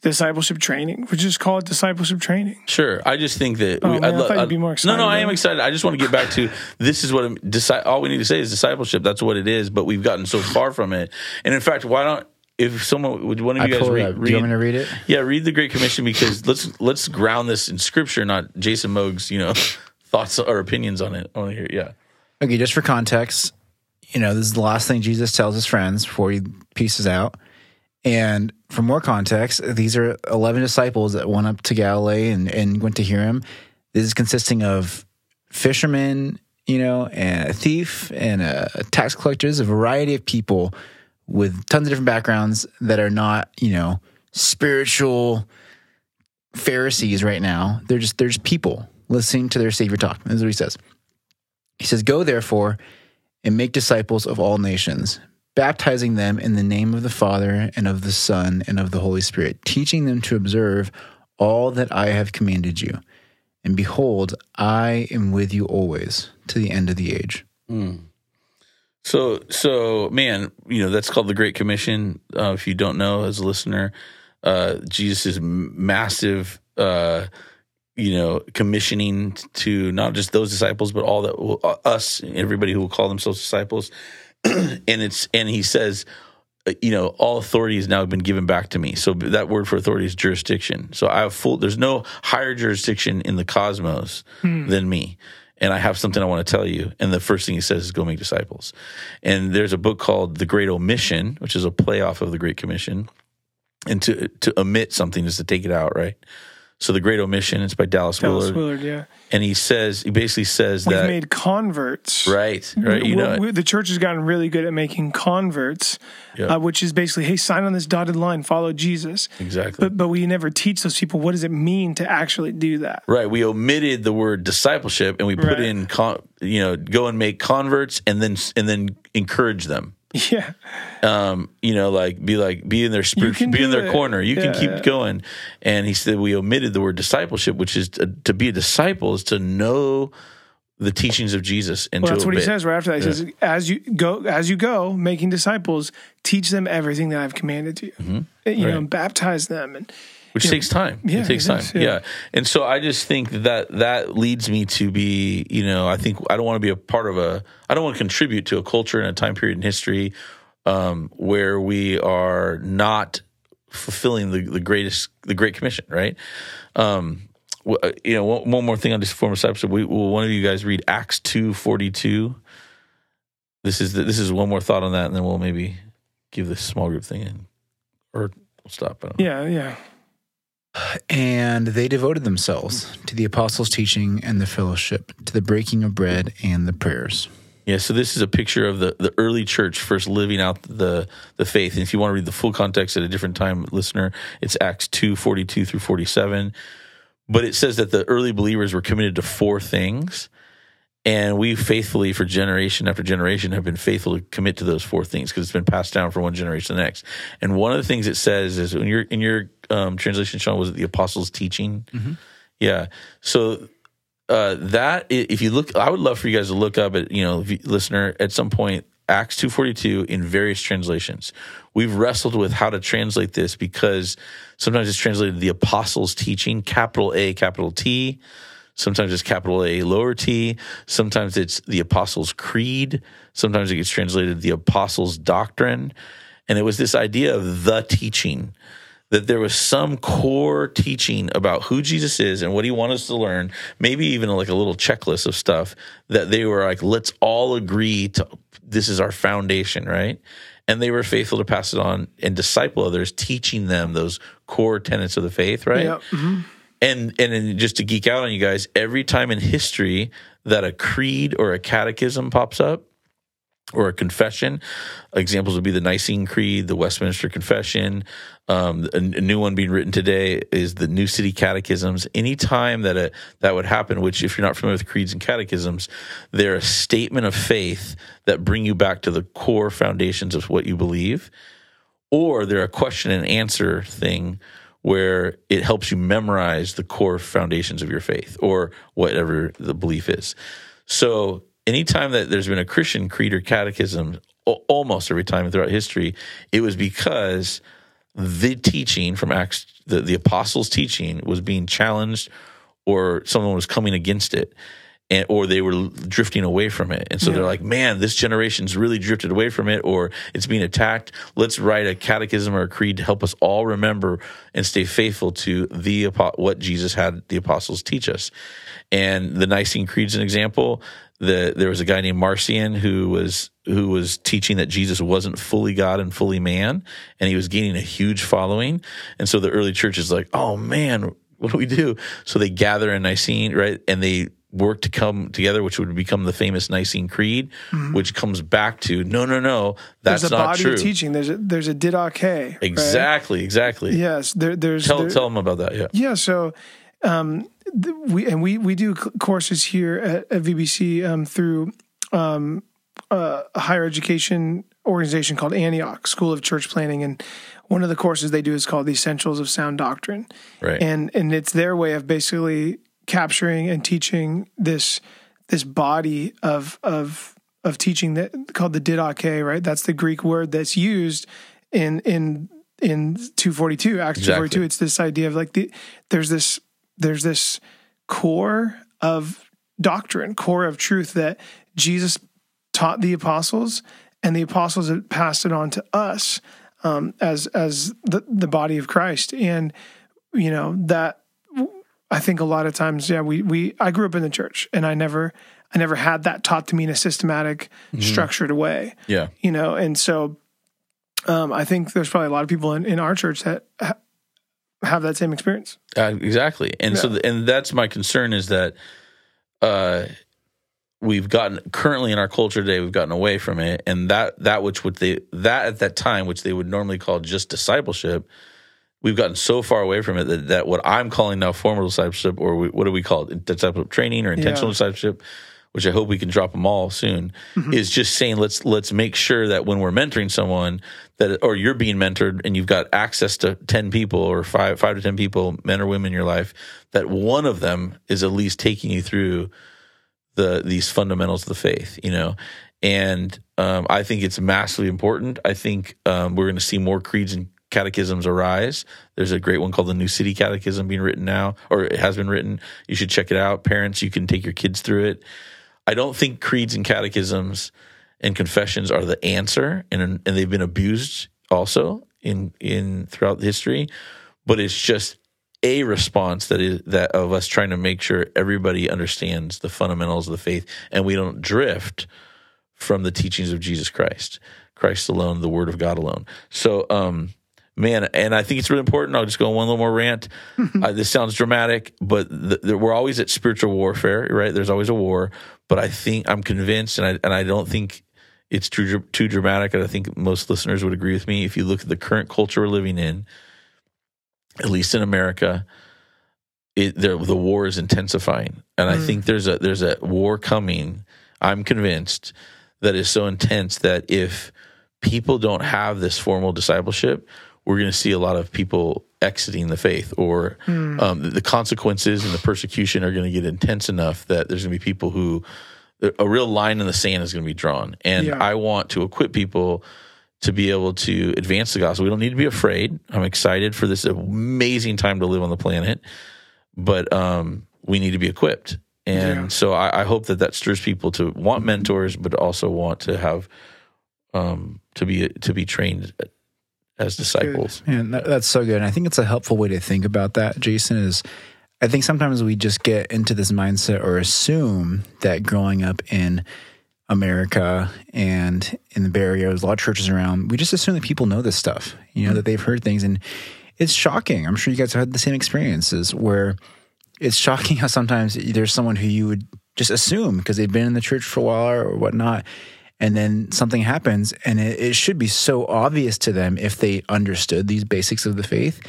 discipleship training? We just call it discipleship training. Sure. I just think that Oh, we, man, I lo- thought you'd be more No, excited no, no, I am it. excited. I just want to get back to this is what I'm, disi- all we need to say is discipleship. That's what it is. But we've gotten so far from it. And in fact, why don't if someone would one of I you guys pulled it read. Do you want me to read it? Yeah, read the Great Commission because let's let's ground this in Scripture, not Jason Moog's you know thoughts or opinions on it. I want to hear. Yeah, Okay, just for context, you know, this is the last thing Jesus tells his friends before he pieces out. And for more context, these are 11 disciples that went up to Galilee and, and went to hear him. This is consisting of fishermen, you know, and a thief and a tax collectors, a variety of people with tons of different backgrounds that are not, you know, spiritual Pharisees right now. They're just they're just people listening to their Savior talk. This is what he says. He says, Go therefore and make disciples of all nations, baptizing them in the name of the Father and of the Son and of the Holy Spirit, teaching them to observe all that I have commanded you. And behold, I am with you always to the end of the age. So, so man, you know that's called the Great Commission. Uh, if you don't know, as a listener, uh, Jesus' massive uh, you know, commissioning to not just those disciples, but all that will, uh, us, everybody who will call themselves disciples. and it's and he says, uh, you know, all authority has now been given back to me. So that word for authority is jurisdiction. So I have full. There's no higher jurisdiction in the cosmos than me. And I have something I want to tell you. And the first thing he says is go make disciples. And there's a book called The Great Omission, which is a play off of the Great Commission. And to to omit something is to take it out, right? So the Great Omission, it's by Dallas, Dallas Willard, Willard, yeah. and he says he basically says that We've that made converts. right, right. You know, the church has gotten really good at making converts, Yeah. uh, which is basically, hey, sign on this dotted line, follow Jesus. exactly. But but we never teach those people what does it mean to actually do that. Right. We omitted the word discipleship and we put Right. in, con, you know, go and make converts and then and then encourage them. Yeah, Um, you know, like be like be in their spirit, be in their it. corner. You can Yeah. keep going. And he said we omitted the word discipleship, which is to, to be a disciple is to know the teachings of Jesus and well, that's what he says right after that. He says, as you go, as you go, making disciples, teach them everything that I've commanded you. You know, Mm-hmm. Right. and baptize them, and which takes time. Yeah, it takes it time. is, yeah. yeah. And so I just think that that leads me to be, you know, I think I don't want to be a part of a, I don't want to contribute to a culture and a time period in history um, where we are not fulfilling the, the greatest, the Great Commission, right? Um, uh, you know, one, one more thing on this form of discipleship. We, will one of you guys read Acts two forty two? This is the, this is one more thought on that, and then we'll maybe give this small group thing in, or we'll stop. I don't know. yeah, yeah. And they devoted themselves to the apostles' teaching and the fellowship, to the breaking of bread and the prayers. Yeah, so this is a picture of the, the early church first living out the the faith. And if you want to read the full context at a different time, listener, it's Acts two forty two through 47. But it says that the early believers were committed to four things. And we faithfully, for generation after generation, have been faithful to commit to those four things because it's been passed down from one generation to the next. And one of the things it says is in your in your um, translation, Sean, was it the apostles' teaching? Yeah. So uh, that if you look, I would love for you guys to look up at you know, listener, at some point Acts two forty two in various translations. We've wrestled with how to translate this because sometimes it's translated the apostles' teaching, capital A, capital T. Sometimes it's capital A, lower t. Sometimes it's the Apostles' Creed. Sometimes it gets translated the Apostles' Doctrine. And it was this idea of the teaching that there was some core teaching about who Jesus is and what he wanted us to learn, maybe even like a little checklist of stuff that they were like, let's all agree to this is our foundation, right? And they were faithful to pass it on and disciple others, teaching them those core tenets of the faith, right? Yep. mhm. And and just to geek out on you guys, every time in history that a creed or a catechism pops up or a confession, examples would be the Nicene Creed, the Westminster Confession. Um, a, a new one being written today is the New City Catechisms. Anytime that a, that would happen, which if you're not familiar with creeds and catechisms, they're a statement of faith that bring you back to the core foundations of what you believe or they're a question and answer thing where it helps you memorize the core foundations of your faith or whatever the belief is. So, anytime that there's been a Christian creed or catechism, almost every time throughout history, it was because the teaching from Acts, the, the apostles' teaching, was being challenged or someone was coming against it. And, or they were drifting away from it. And so they're like, man, this generation's really drifted away from it, or it's being attacked. Let's write a catechism or a creed to help us all remember and stay faithful to the what Jesus had the apostles teach us. And the Nicene Creed's an example. The, there was a guy named Marcion who was who was teaching that Jesus wasn't fully God and fully man, and he was gaining a huge following. And so the early church is like, oh man, what do we do? So they gather in Nicene, right? And they work to come together, which would become the famous Nicene Creed, which comes back to no, no, no, that's There's a not body true. of teaching. There's a there's a didache. right? Exactly, exactly. Yes. There, there's Tell there- tell them about that. Yeah. Yeah, so um, th- we and we we do c- courses here at, at VBC um, through um, uh, a higher education organization called Antioch School of Church Planting, and one of the courses they do is called the Essentials of Sound Doctrine, Right. and and it's their way of basically capturing and teaching this this body of of of teaching that called the didache, right? That's the Greek word that's used in in in 242 Acts Exactly. 242. It's this idea of like the there's this there's this core of doctrine, core of truth that Jesus taught the apostles, and the apostles had passed it on to us um, as as the, the body of Christ. And you know that I think a lot of times, yeah, we we I grew up in the church, and I never I never had that taught to me in a systematic, structured way. Yeah. You know, and so um, I think there's probably a lot of people in, in our church that ha- have that same experience. Uh, exactly, and so th- and that's my concern is that uh, we've gotten currently in our culture today we've gotten away from it, and that that which would they that at that time which they would normally call just discipleship, we've gotten so far away from it that, that what I'm calling now formal discipleship, or we, what do we call it, discipleship training or intentional Yeah. discipleship, which I hope we can drop them all soon, Mm-hmm. is just saying let's let's make sure that when we're mentoring someone that or you're being mentored and you've got access to ten people or five five to ten people, men or women in your life, that one of them is at least taking you through the these fundamentals of the faith, you know. And um, I think it's massively important. I think um, we're going to see more creeds and catechisms arise. There's a great one called the New City Catechism being written now, or it has been written. You should check it out. Parents, you can take your kids through it. I don't think creeds and catechisms and confessions are the answer, and and they've been abused also in in throughout history. But it's just a response that is that of us trying to make sure everybody understands the fundamentals of the faith, and we don't drift from the teachings of Jesus Christ, Christ alone, the Word of God alone. So, um, man, and I think it's really important. I'll just go on one little more rant. uh, this sounds dramatic, but the, the, we're always at spiritual warfare, right? There's always a war, but I think I'm convinced, and I and I don't think it's too too dramatic. And I think most listeners would agree with me. If you look at the current culture we're living in, at least in America, it, there, the war is intensifying, and I think there's a there's a war coming. I'm convinced that is so intense that if people don't have this formal discipleship, we're going to see a lot of people exiting the faith, or um, the, the consequences and the persecution are going to get intense enough that there's going to be people who a real line in the sand is going to be drawn. And Yeah. I want to equip people to be able to advance the gospel. We don't need to be afraid. I'm excited for this amazing time to live on the planet, but um, we need to be equipped. And Yeah. so I, I hope that that stirs people to want mentors, but also want to have um, to be to be trained as disciples. And that, that's so good. And I think it's a helpful way to think about that, Jason, is I think sometimes we just get into this mindset or assume that growing up in America and in the Bay Area, there's a lot of churches around, we just assume that people know this stuff, you know, that they've heard things. And it's shocking. I'm sure you guys have had the same experiences where it's shocking how sometimes there's someone who you would just assume because they've been in the church for a while or whatnot. And then something happens, and it, it should be so obvious to them if they understood these basics of the faith.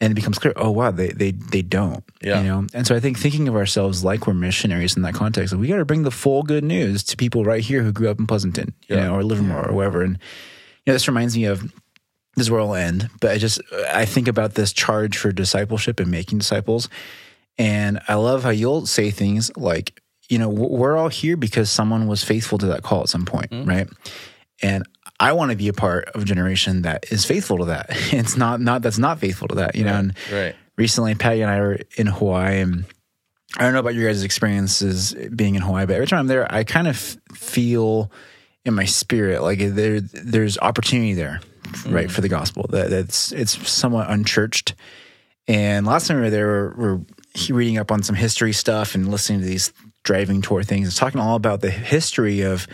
And it becomes clear, oh wow, they they they don't. Yeah. You know? And so I think thinking of ourselves like we're missionaries in that context, we gotta bring the full good news to people right here who grew up in Pleasanton, you Yeah. know, or Livermore or wherever. And you know, this reminds me of this is where I'll end, but I just I think about this charge for discipleship and making disciples. And I love how you'll say things like, you know, we're all here because someone was faithful to that call at some point, mm-hmm. right? And I want to be a part of a generation that is faithful to that. It's not not that's not faithful to that, you know. And Right. recently, Patty and I were in Hawaii, and I don't know about your guys' experiences being in Hawaii, but every time I'm there, I kind of feel in my spirit like there there's opportunity there, right, mm-hmm. for the gospel. That that's it's somewhat unchurched. And last time we were there, we're, we're reading up on some history stuff and listening to these driving toward things. It's talking all about the history of,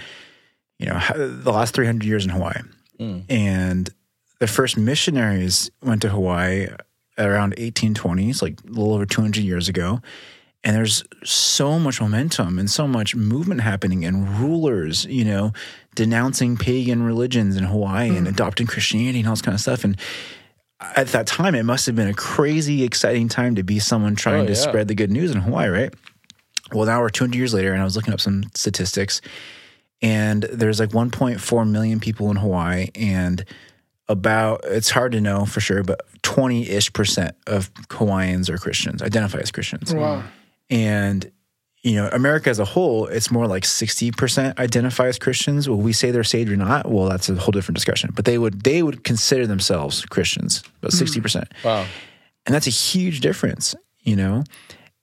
you know, the last 300 years in Hawaii. Mm. And the first missionaries went to Hawaii around 1820s, like a little over 200 years ago. And there's so much momentum and so much movement happening, and rulers, you know, denouncing pagan religions in Hawaii and mm. adopting Christianity and all this kind of stuff. And at that time, it must have been a crazy, exciting time to be someone trying Oh, to spread the good news in Hawaii, right? Well, now we're 200 years later, and I was looking up some statistics, and there's like 1.4 million people in Hawaii, and about it's hard to know for sure, but 20 ish percent of Hawaiians are Christians, identify as Christians. Wow. And you know, America as a whole, it's more like 60% identify as Christians. Will we say they're saved or not? Well, that's a whole different discussion. But they would they would consider themselves Christians, about 60%. Hmm. Wow. And that's a huge difference, you know?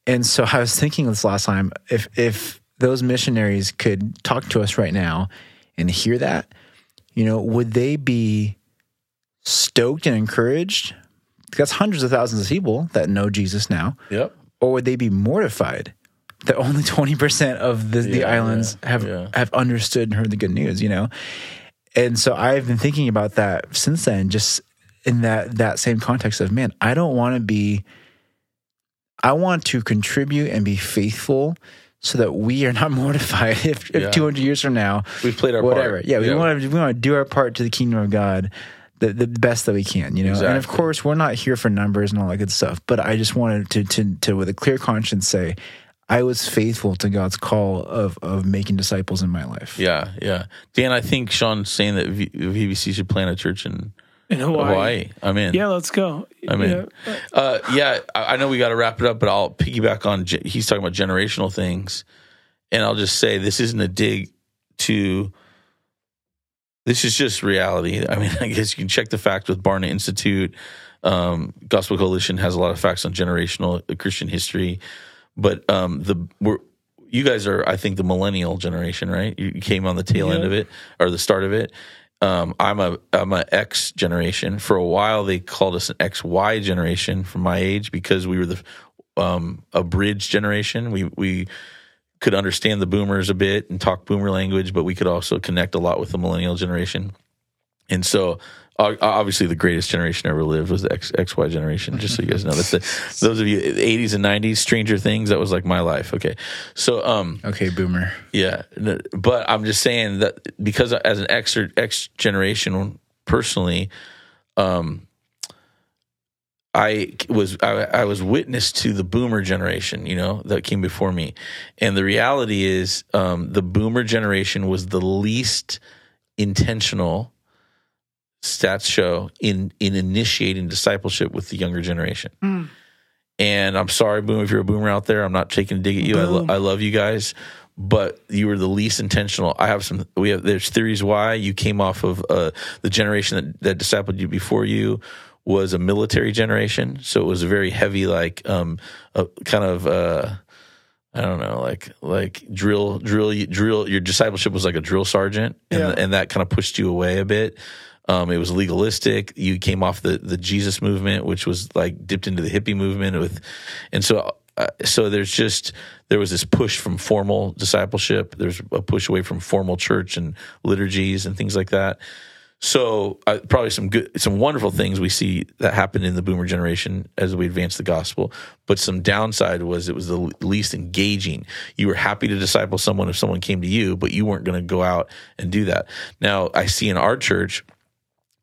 And so I was thinking this last time if if those missionaries could talk to us right now and hear that, you know, would they be stoked and encouraged? That's hundreds of thousands of people that know Jesus now. Yep. Or would they be mortified that only 20% of the, the islands yeah, have yeah. have understood and heard the good news, you know? And so I've been thinking about that since then, just in that that same context of man, I don't want to be I want to contribute and be faithful so that we are not mortified if, if Yeah. 200 years from now, We've played our whatever. part. Yeah, we want to we want to do our part to the kingdom of God the, the best that we can, you know. And of course, we're not here for numbers and all that good stuff, but I just wanted to to to with a clear conscience say I was faithful to God's call of of making disciples in my life. Yeah, yeah. Dan, I think Sean's saying that v- VBC should plant a church in In Hawaii. Hawaii. I'm in. Yeah, let's go. I'm in. Yeah. Uh, yeah, I I know we got to wrap it up, but I'll piggyback on. ge- He's talking about generational things, and I'll just say this isn't a dig to. This is just reality. I mean, I guess you can check the facts with Barna Institute. Um, Gospel Coalition has a lot of facts on generational Christian history, but um, the we're, you guys are, I think, the millennial generation, right? You you came on the tail end of it or the start of it. Um, I'm a I'm a X generation. For a while, they called us an XY generation from my age because we were the um, a bridge generation. We we could understand the boomers a bit and talk boomer language, but we could also connect a lot with the millennial generation. And so, obviously, the greatest generation ever lived was the X, XY generation. Just so you guys know, that's the those of you 80s and 90s, Stranger Things. That was like my life. Okay, so um, Okay, boomer. yeah, but I'm just saying that because as an X or X generation personally, um, I was I, I was witness to the Boomer generation, you know, that came before me, and the reality is, um, the Boomer generation was the least intentional. Stats show in in initiating discipleship with the younger generation. Mm. And I'm sorry, Boom, if you're a boomer out there, I'm not taking a dig at you. I, lo- I love you guys, but you were the least intentional. I have some. We have there's theories why you came off of uh, the generation that, that discipled you before you was a military generation, so it was a very heavy, like um, a kind of. Uh, I don't know, like like drill, drill, drill. Your discipleship was like a drill sergeant, and Yeah. and that kind of pushed you away a bit. Um, it was legalistic. You came off the the Jesus movement, which was like dipped into the hippie movement with, and so uh, so there's just there was this push from formal discipleship. There's a push away from formal church and liturgies and things like that. So uh, probably some good, some wonderful things we see that happened in the boomer generation as we advance the gospel. But some downside was it was the least engaging. You were happy to disciple someone if someone came to you, but you weren't going to go out and do that. Now I see in our church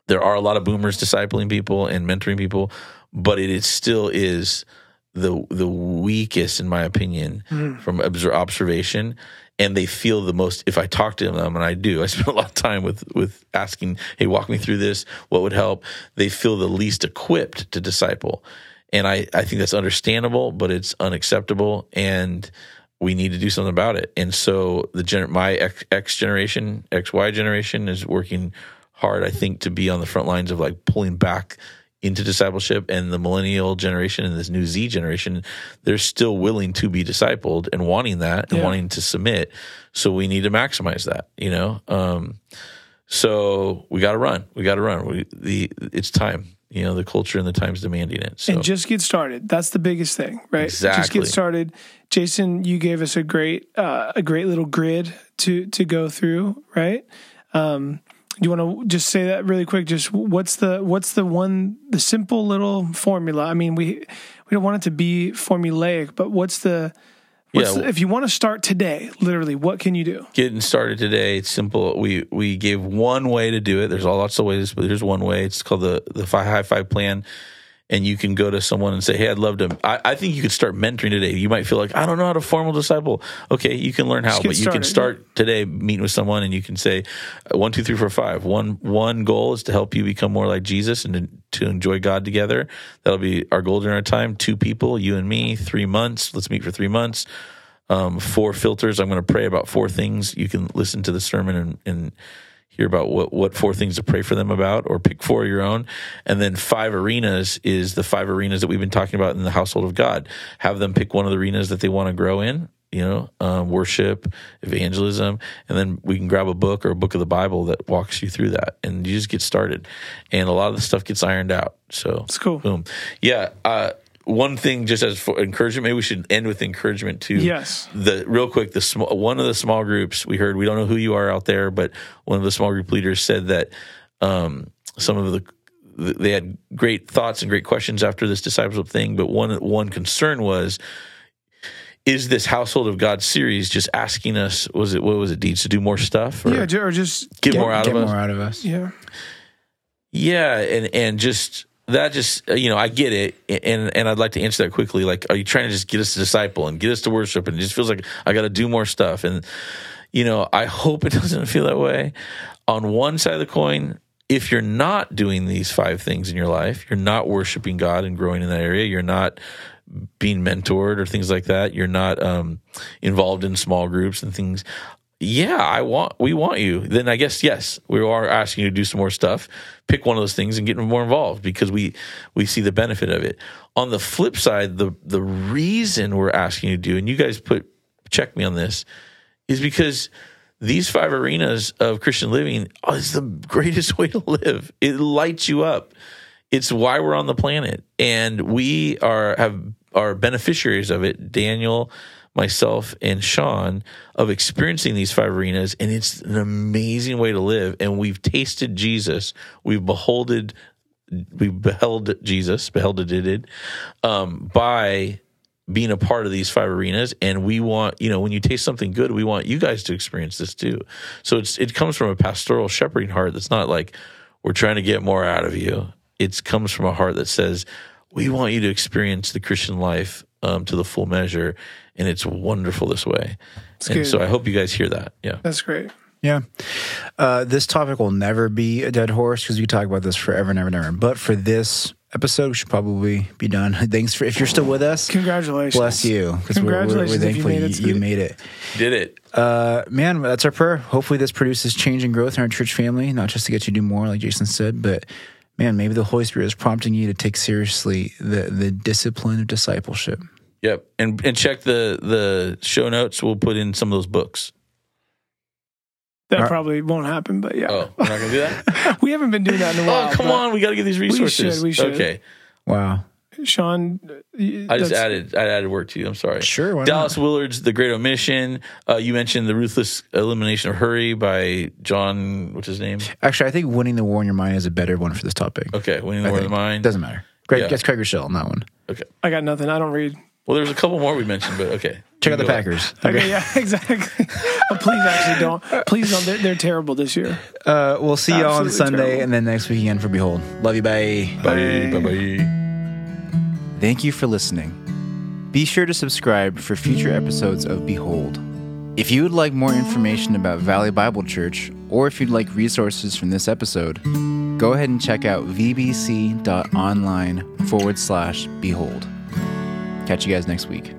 there are a lot of boomers discipling people and mentoring people, but it is still is the the weakest in my opinion hmm. from obser- observation. And they feel the most. If I talk to them, and I do, I spend a lot of time with with asking, "Hey, walk me through this. What would help?" They feel the least equipped to disciple, and I I think that's understandable, but it's unacceptable, and we need to do something about it. And so the gener- my X, X generation, XY generation is working hard, I think, to be on the front lines of like pulling back into discipleship. And the millennial generation and this new Z generation, they're still willing to be discipled and wanting that and Yeah. wanting to submit. So we need to maximize that, you know? Um, so we got to run. We got to run. We, the It's time. You know, the culture and the time's demanding it. So And just get started. That's the biggest thing, right? Just Exactly. get started. Jason, you gave us a great uh, a great little grid to to go through, right? Um, you want to just say that really quick? Just what's the what's the one the simple little formula? I mean, we we don't want it to be formulaic, but what's the what's Yeah, the, if you want to start today, literally, what can you do? getting started today. It's simple. We we gave one way to do it. There's all lots of ways, but there's one way. It's called the the five high five plan. And you can go to someone and say, "Hey, I'd love to." I, I think you could start mentoring today. You might feel like I don't know how to formal disciple. Okay, you can learn how, but you can start today meeting with someone, and you can say, uh, "One, two, three, four, five." One one goal is to help you become more like Jesus and to, to enjoy God together. That'll be our goal during our time. Two people, you and me, three months. Let's meet for three months um, four filters. I'm going to pray about four things. You can listen to the sermon and, and hear about what, what four things to pray for them about, or pick four of your own. And then five arenas is the five arenas that we've been talking about in the household of God. Have them pick one of the arenas that they want to grow in, you know, um, worship, evangelism, and then we can grab a book or a book of the Bible that walks you through that, and you just get started. And a lot of the stuff gets ironed out. So It's cool. Boom. Yeah. Uh, one thing, just as for encouragement, maybe we should end with encouragement too. Yes. The real quick, the small one of the small groups we heard. We don't know who you are out there, but one of the small group leaders said that um, some of the they had great thoughts and great questions after this discipleship thing. But one one concern was is this household of God series just asking us was it what was it deeds to do more stuff or Yeah, or just get, Get- more out get of us more out of us. yeah. yeah and and just that just you know i get it and and i'd like to answer that quickly. Like are you trying to just get us to disciple and get us to worship? And it just feels like i got to do more stuff. And you know i hope it doesn't feel that way. On one side of the coin if you're not doing these five things in your life you're not worshiping god and growing in that area you're not being mentored or things like that you're not um, involved in small groups and things yeah i want we want you. Then i guess yes we are asking you to do some more stuff. Pick one of those things and get more involved because we we see the benefit of it. On the flip side the the reason we're asking you to do and you guys put check me on this is because these five arenas of christian living is the greatest way to live. It lights you up. It's why we're on the planet. And we are have are beneficiaries of it. Daniel myself and sean of experiencing these five arenas and it's an amazing way to live. And we've tasted jesus. We've beholded we beheld jesus behelded it um, by being a part of these five arenas. And we want you know when you taste something good we want you guys to experience this too. So it's it comes from a pastoral shepherding heart that's not like we're trying to get more out of you. It comes from a heart that says we want you to experience the christian life um, to the full measure and it's wonderful this way and good. so i hope you guys hear that yeah That's great. Yeah. Uh, this topic will never be a dead horse because we talk about this forever and ever and ever. But for this episode, we should probably be done. Thanks for if you're still with us. Congratulations. Bless you. Because we're, we're, we're Congratulations you made you, it to you made it. did it Uh, man, that's our prayer. Hopefully, this produces change and growth in our church family, not just to get you to do more, like Jason said, but man, maybe the Holy Spirit is prompting you to take seriously the the discipline of discipleship. Yep and and check the the show notes we'll put in some of those books That Are- probably won't happen, but yeah. oh we're not gonna do that We haven't been doing that in a while. oh come on we got to get these resources should, we should. okay Wow. Sean. I just added I added work to you. I'm sorry. Sure, why Dallas not? Willard's The Great Omission. Uh, you mentioned The Ruthless Elimination of Hurry by John. What's his name? Actually, I think winning the war in your mind is a better one for this topic. Okay, Winning the I War of think. the Mind. Doesn't matter. Greg, Yeah. Guess Craig Groeschel on that one. Okay. I got nothing. I don't read. Well, there's a couple more we mentioned, but okay. Check out the Packers. Okay, yeah, exactly. but please, actually, don't. Please don't. They're, they're terrible this year. Uh, we'll see you on Sunday terrible. and then next week again for Behold. Love you. Bye. Bye. Bye. Bye. Thank you for listening. Be sure to subscribe for future episodes of Behold. If you would like more information about Valley Bible Church, or if you'd like resources from this episode, go ahead and check out vbc.online forward slash behold. Catch you guys next week.